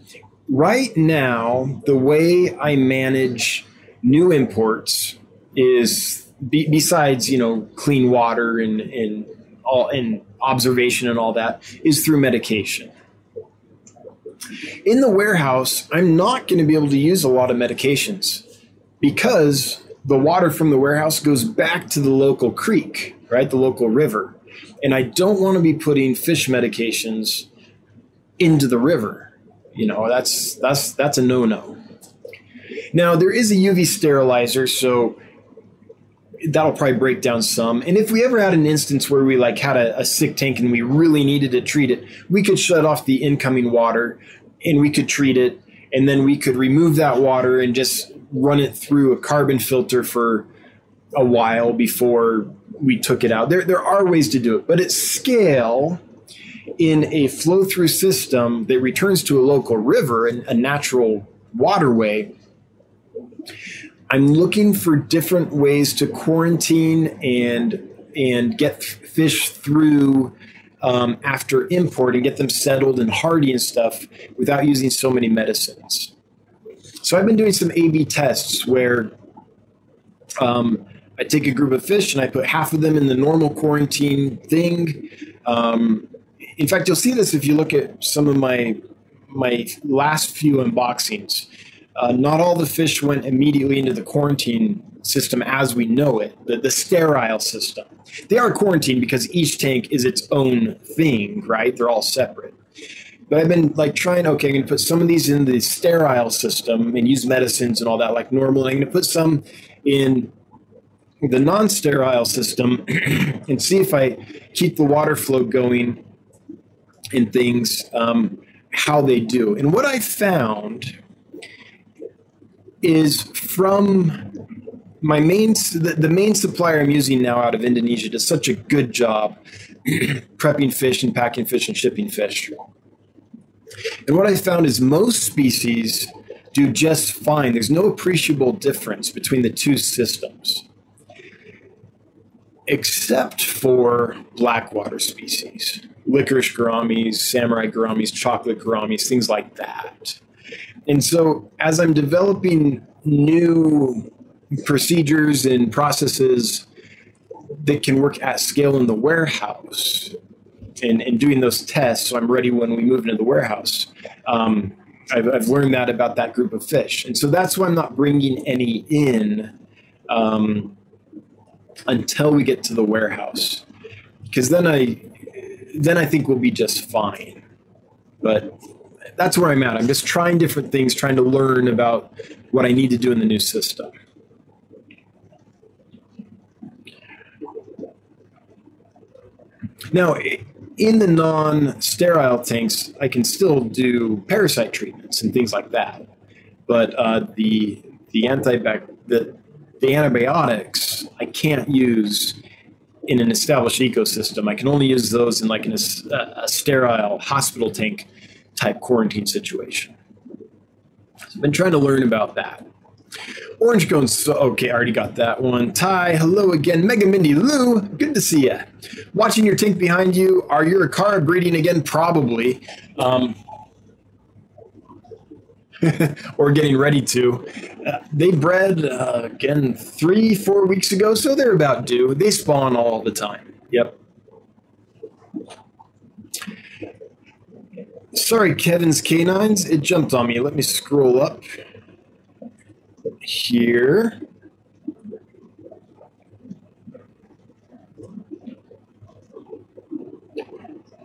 Right now, the way I manage new imports is be, besides you know clean water and and all and observation and all that is through medication. In the warehouse, I'm not going to be able to use a lot of medications because the water from the warehouse goes back to the local creek, right? The local river. And I don't want to be putting fish medications into the river. You know, that's that's that's a no-no. Now, there is a UV sterilizer, so that'll probably break down some. And if we ever had an instance where we like had a, a, sick tank and we really needed to treat it, we could shut off the incoming water and we could treat it, and then we could remove that water and just run it through a carbon filter for a while before we took it out. There there are ways to do it, but at scale in a flow through system that returns to a local river and a natural waterway I'm looking for different ways to quarantine and and get fish through um, after import and get them settled and hardy and stuff without using so many medicines. So I've been doing some A/B tests where um, I take a group of fish and I put half of them in the normal quarantine thing. Um, in fact, you'll see this if you look at some of my my last few unboxings. Uh, not all the fish went immediately into the quarantine system as we know it, the, the sterile system. They are quarantined because each tank is its own thing, right? They're all separate. But I've been like trying, okay, I'm going to put some of these in the sterile system and use medicines and all that like normal. I'm going to put some in the non sterile system [CLEARS THROAT] and see if I keep the water flow going and things, um, how they do. And what I found is from my main the, main supplier I'm using now out of Indonesia does such a good job [CLEARS THROAT] prepping fish and packing fish and shipping fish. And what I found is most species do just fine. There's no appreciable difference between the two systems, except for blackwater species, licorice gouramis, samurai gouramis, chocolate gouramis, things like that. And so as I'm developing new procedures and processes that can work at scale in the warehouse and, and doing those tests so I'm ready when we move into the warehouse. Um, I've, I've, learned that about that group of fish. And so that's why I'm not bringing any in um, until we get to the warehouse. Because then I, then I think we'll be just fine. But that's where I'm at. I'm just trying different things, trying to learn about what I need to do in the new system. Now, in the non-sterile tanks, I can still do parasite treatments and things like that. But uh, the the antibac the, the antibiotics I can't use in an established ecosystem. I can only use those in like in a, a sterile hospital tank type quarantine situation. So I've been trying to learn about that. Orange going so okay, I already got that one. Ty, hello again. Mega Mindy Lou, good to see you. Watching your tank behind you. Are your Acara breeding again? Probably. Um, [LAUGHS] or getting ready to. Uh, they bred uh, again three, four weeks ago, so they're about due. They spawn all the time. Yep. Sorry, Kevin's canines. It jumped on me. Let me scroll up here.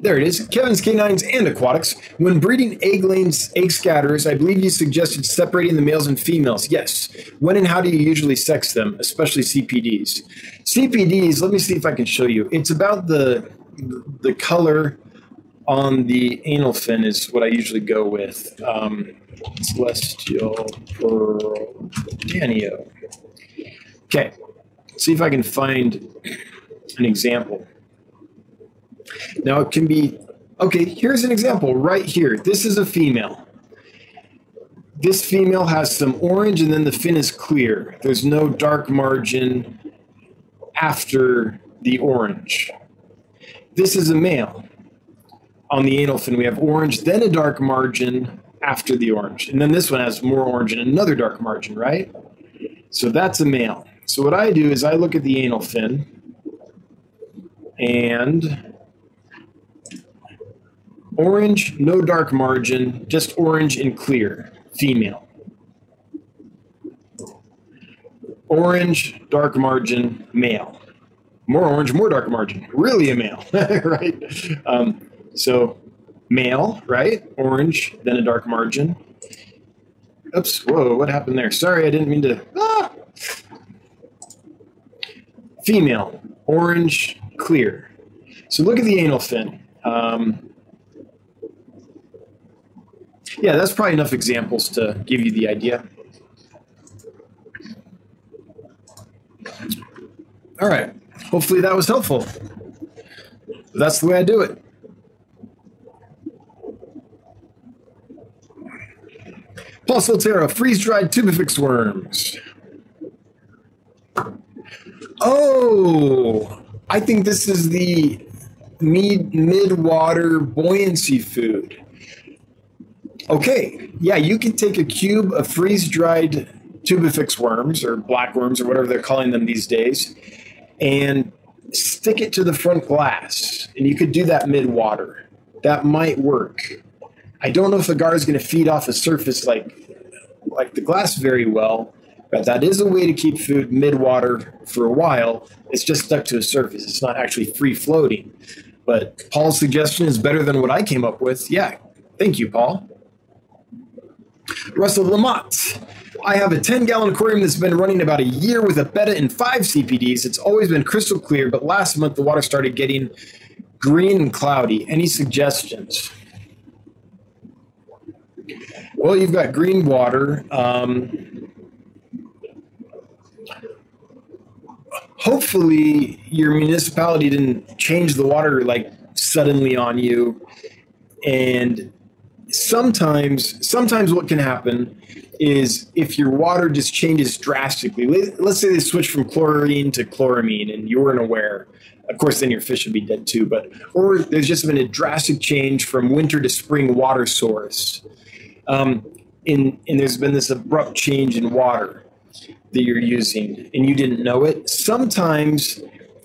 There it is. Kevin's Canines and Aquatics. When breeding egg lanes, egg scatterers, I believe you suggested separating the males and females. Yes. When and how do you usually sex them, especially CPDs? CPDs, let me see if I can show you. It's about the the color on the anal fin is what I usually go with. Um, Celestial Pearl Danio. Okay, see if I can find an example. Now it can be, okay, here's an example right here. This is a female. This female has some orange and then the fin is clear. There's no dark margin after the orange. This is a male. On the anal fin, we have orange, then a dark margin, after the orange. And then this one has more orange and another dark margin, right? So that's a male. So what I do is I look at the anal fin and orange, no dark margin, just orange and clear, female. Orange, dark margin, male. More orange, more dark margin, really a male, [LAUGHS] right? Um, so male, right? Orange, then a dark margin. Oops, whoa, what happened there? Sorry, I didn't mean to. Ah! Female, orange, clear. So look at the anal fin. Um, yeah, that's probably enough examples to give you the idea. All right, hopefully that was helpful. That's the way I do it. Plus Volterra, freeze-dried tubifex worms. Oh, I think this is the mid mid-water buoyancy food. Okay, yeah, you can take a cube of freeze-dried tubifex worms or black worms or whatever they're calling them these days, and stick it to the front glass, and you could do that mid-water. That might work. I don't know if the gar is going to feed off a surface like like the glass very well, but that is a way to keep food mid-water for a while. It's just stuck to a surface. It's not actually free floating. But Paul's suggestion is better than what I came up with. Yeah, thank you, Paul. Russell Lamont. I have a 10 gallon aquarium that's been running about a year with a betta and five CPDs. It's always been crystal clear, but last month the water started getting green and cloudy. Any suggestions? Well, you've got green water. Um, hopefully your municipality didn't change the water like suddenly on you. And sometimes, sometimes what can happen is if your water just changes drastically. Let's say they switch from chlorine to chloramine, and you weren't aware. Of course, then your fish would be dead too. But or there's just been a drastic change from winter to spring water source. Um, in, and there's been this abrupt change in water that you're using and you didn't know it. Sometimes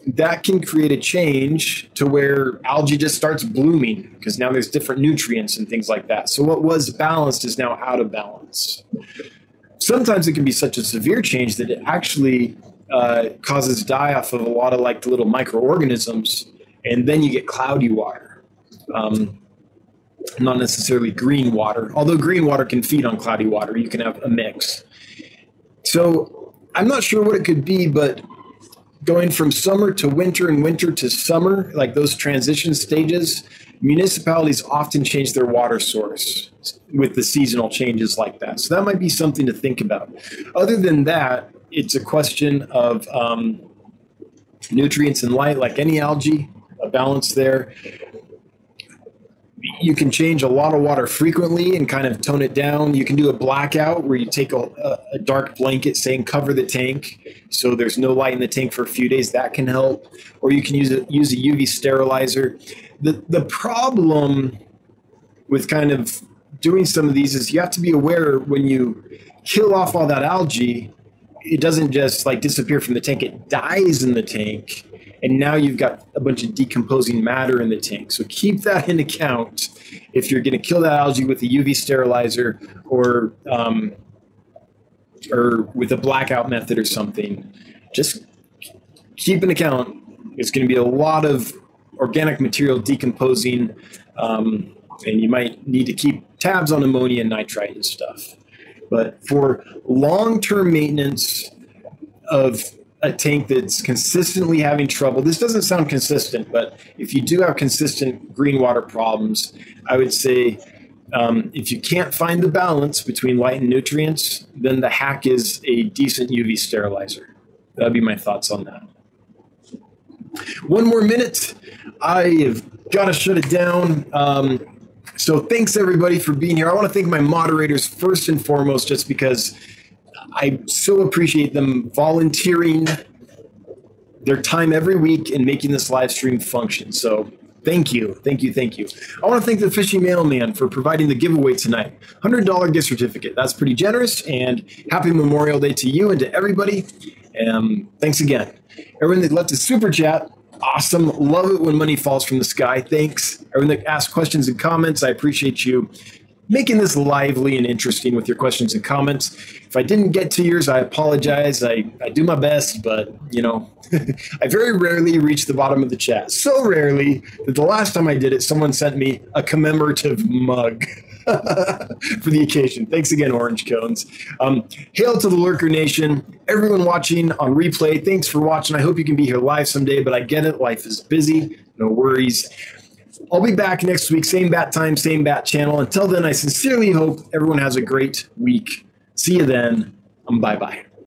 that can create a change to where algae just starts blooming because now there's different nutrients and things like that. So what was balanced is now out of balance. Sometimes it can be such a severe change that it actually uh, causes die off of a lot of like the little microorganisms, and then you get cloudy water. Um, not necessarily green water, although green water can feed on cloudy water. You can have a mix. So I'm not sure what it could be, but going from summer to winter and winter to summer, like those transition stages, municipalities often change their water source with the seasonal changes like that. So that might be something to think about. Other than that, it's a question of um, nutrients and light, like any algae, a balance there you can change a lot of water frequently and kind of tone it down. You can do a blackout where you take a, a, dark blanket saying cover the tank so there's no light in the tank for a few days. That can help. Or you can use a, use a UV sterilizer. The, the problem with kind of doing some of these is you have to be aware when you kill off all that algae, it doesn't just like disappear from the tank, it dies in the tank and now you've got a bunch of decomposing matter in the tank. So keep that in account if you're going to kill that algae with a UV sterilizer or um, or with a blackout method or something. Just keep an account. It's going to be a lot of organic material decomposing, um, and you might need to keep tabs on ammonia and nitrite and stuff. But for long-term maintenance of a tank that's consistently having trouble. This doesn't sound consistent, but if you do have consistent green water problems, I would say um, if you can't find the balance between light and nutrients, then the hack is a decent UV sterilizer. That'd be my thoughts on that. One more minute. I have got to shut it down. Um, so thanks everybody for being here. I want to thank my moderators first and foremost, just because I so appreciate them volunteering their time every week and making this live stream function. So thank you, thank you, thank you. I want to thank the Fishy Mailman for providing the giveaway tonight. $100 gift certificate. That's pretty generous. And happy Memorial Day to you and to everybody. Um, thanks again. Everyone that left a super chat, awesome. Love it when money falls from the sky. Thanks. Everyone that asked questions and comments, I appreciate you making this lively and interesting with your questions and comments. If I didn't get to yours, I apologize. I, I do my best, but you know, [LAUGHS] I very rarely reach the bottom of the chat. So rarely that the last time I did it, someone sent me a commemorative mug. [LAUGHS] for the occasion. Thanks again, Orange Cones. Um, hail to the Lurker Nation. Everyone watching on replay, thanks for watching. I hope you can be here live someday, but I get it. Life is busy. No worries. I'll be back next week, same bat time, same bat channel. Until then, I sincerely hope everyone has a great week. See you then. Um, bye bye.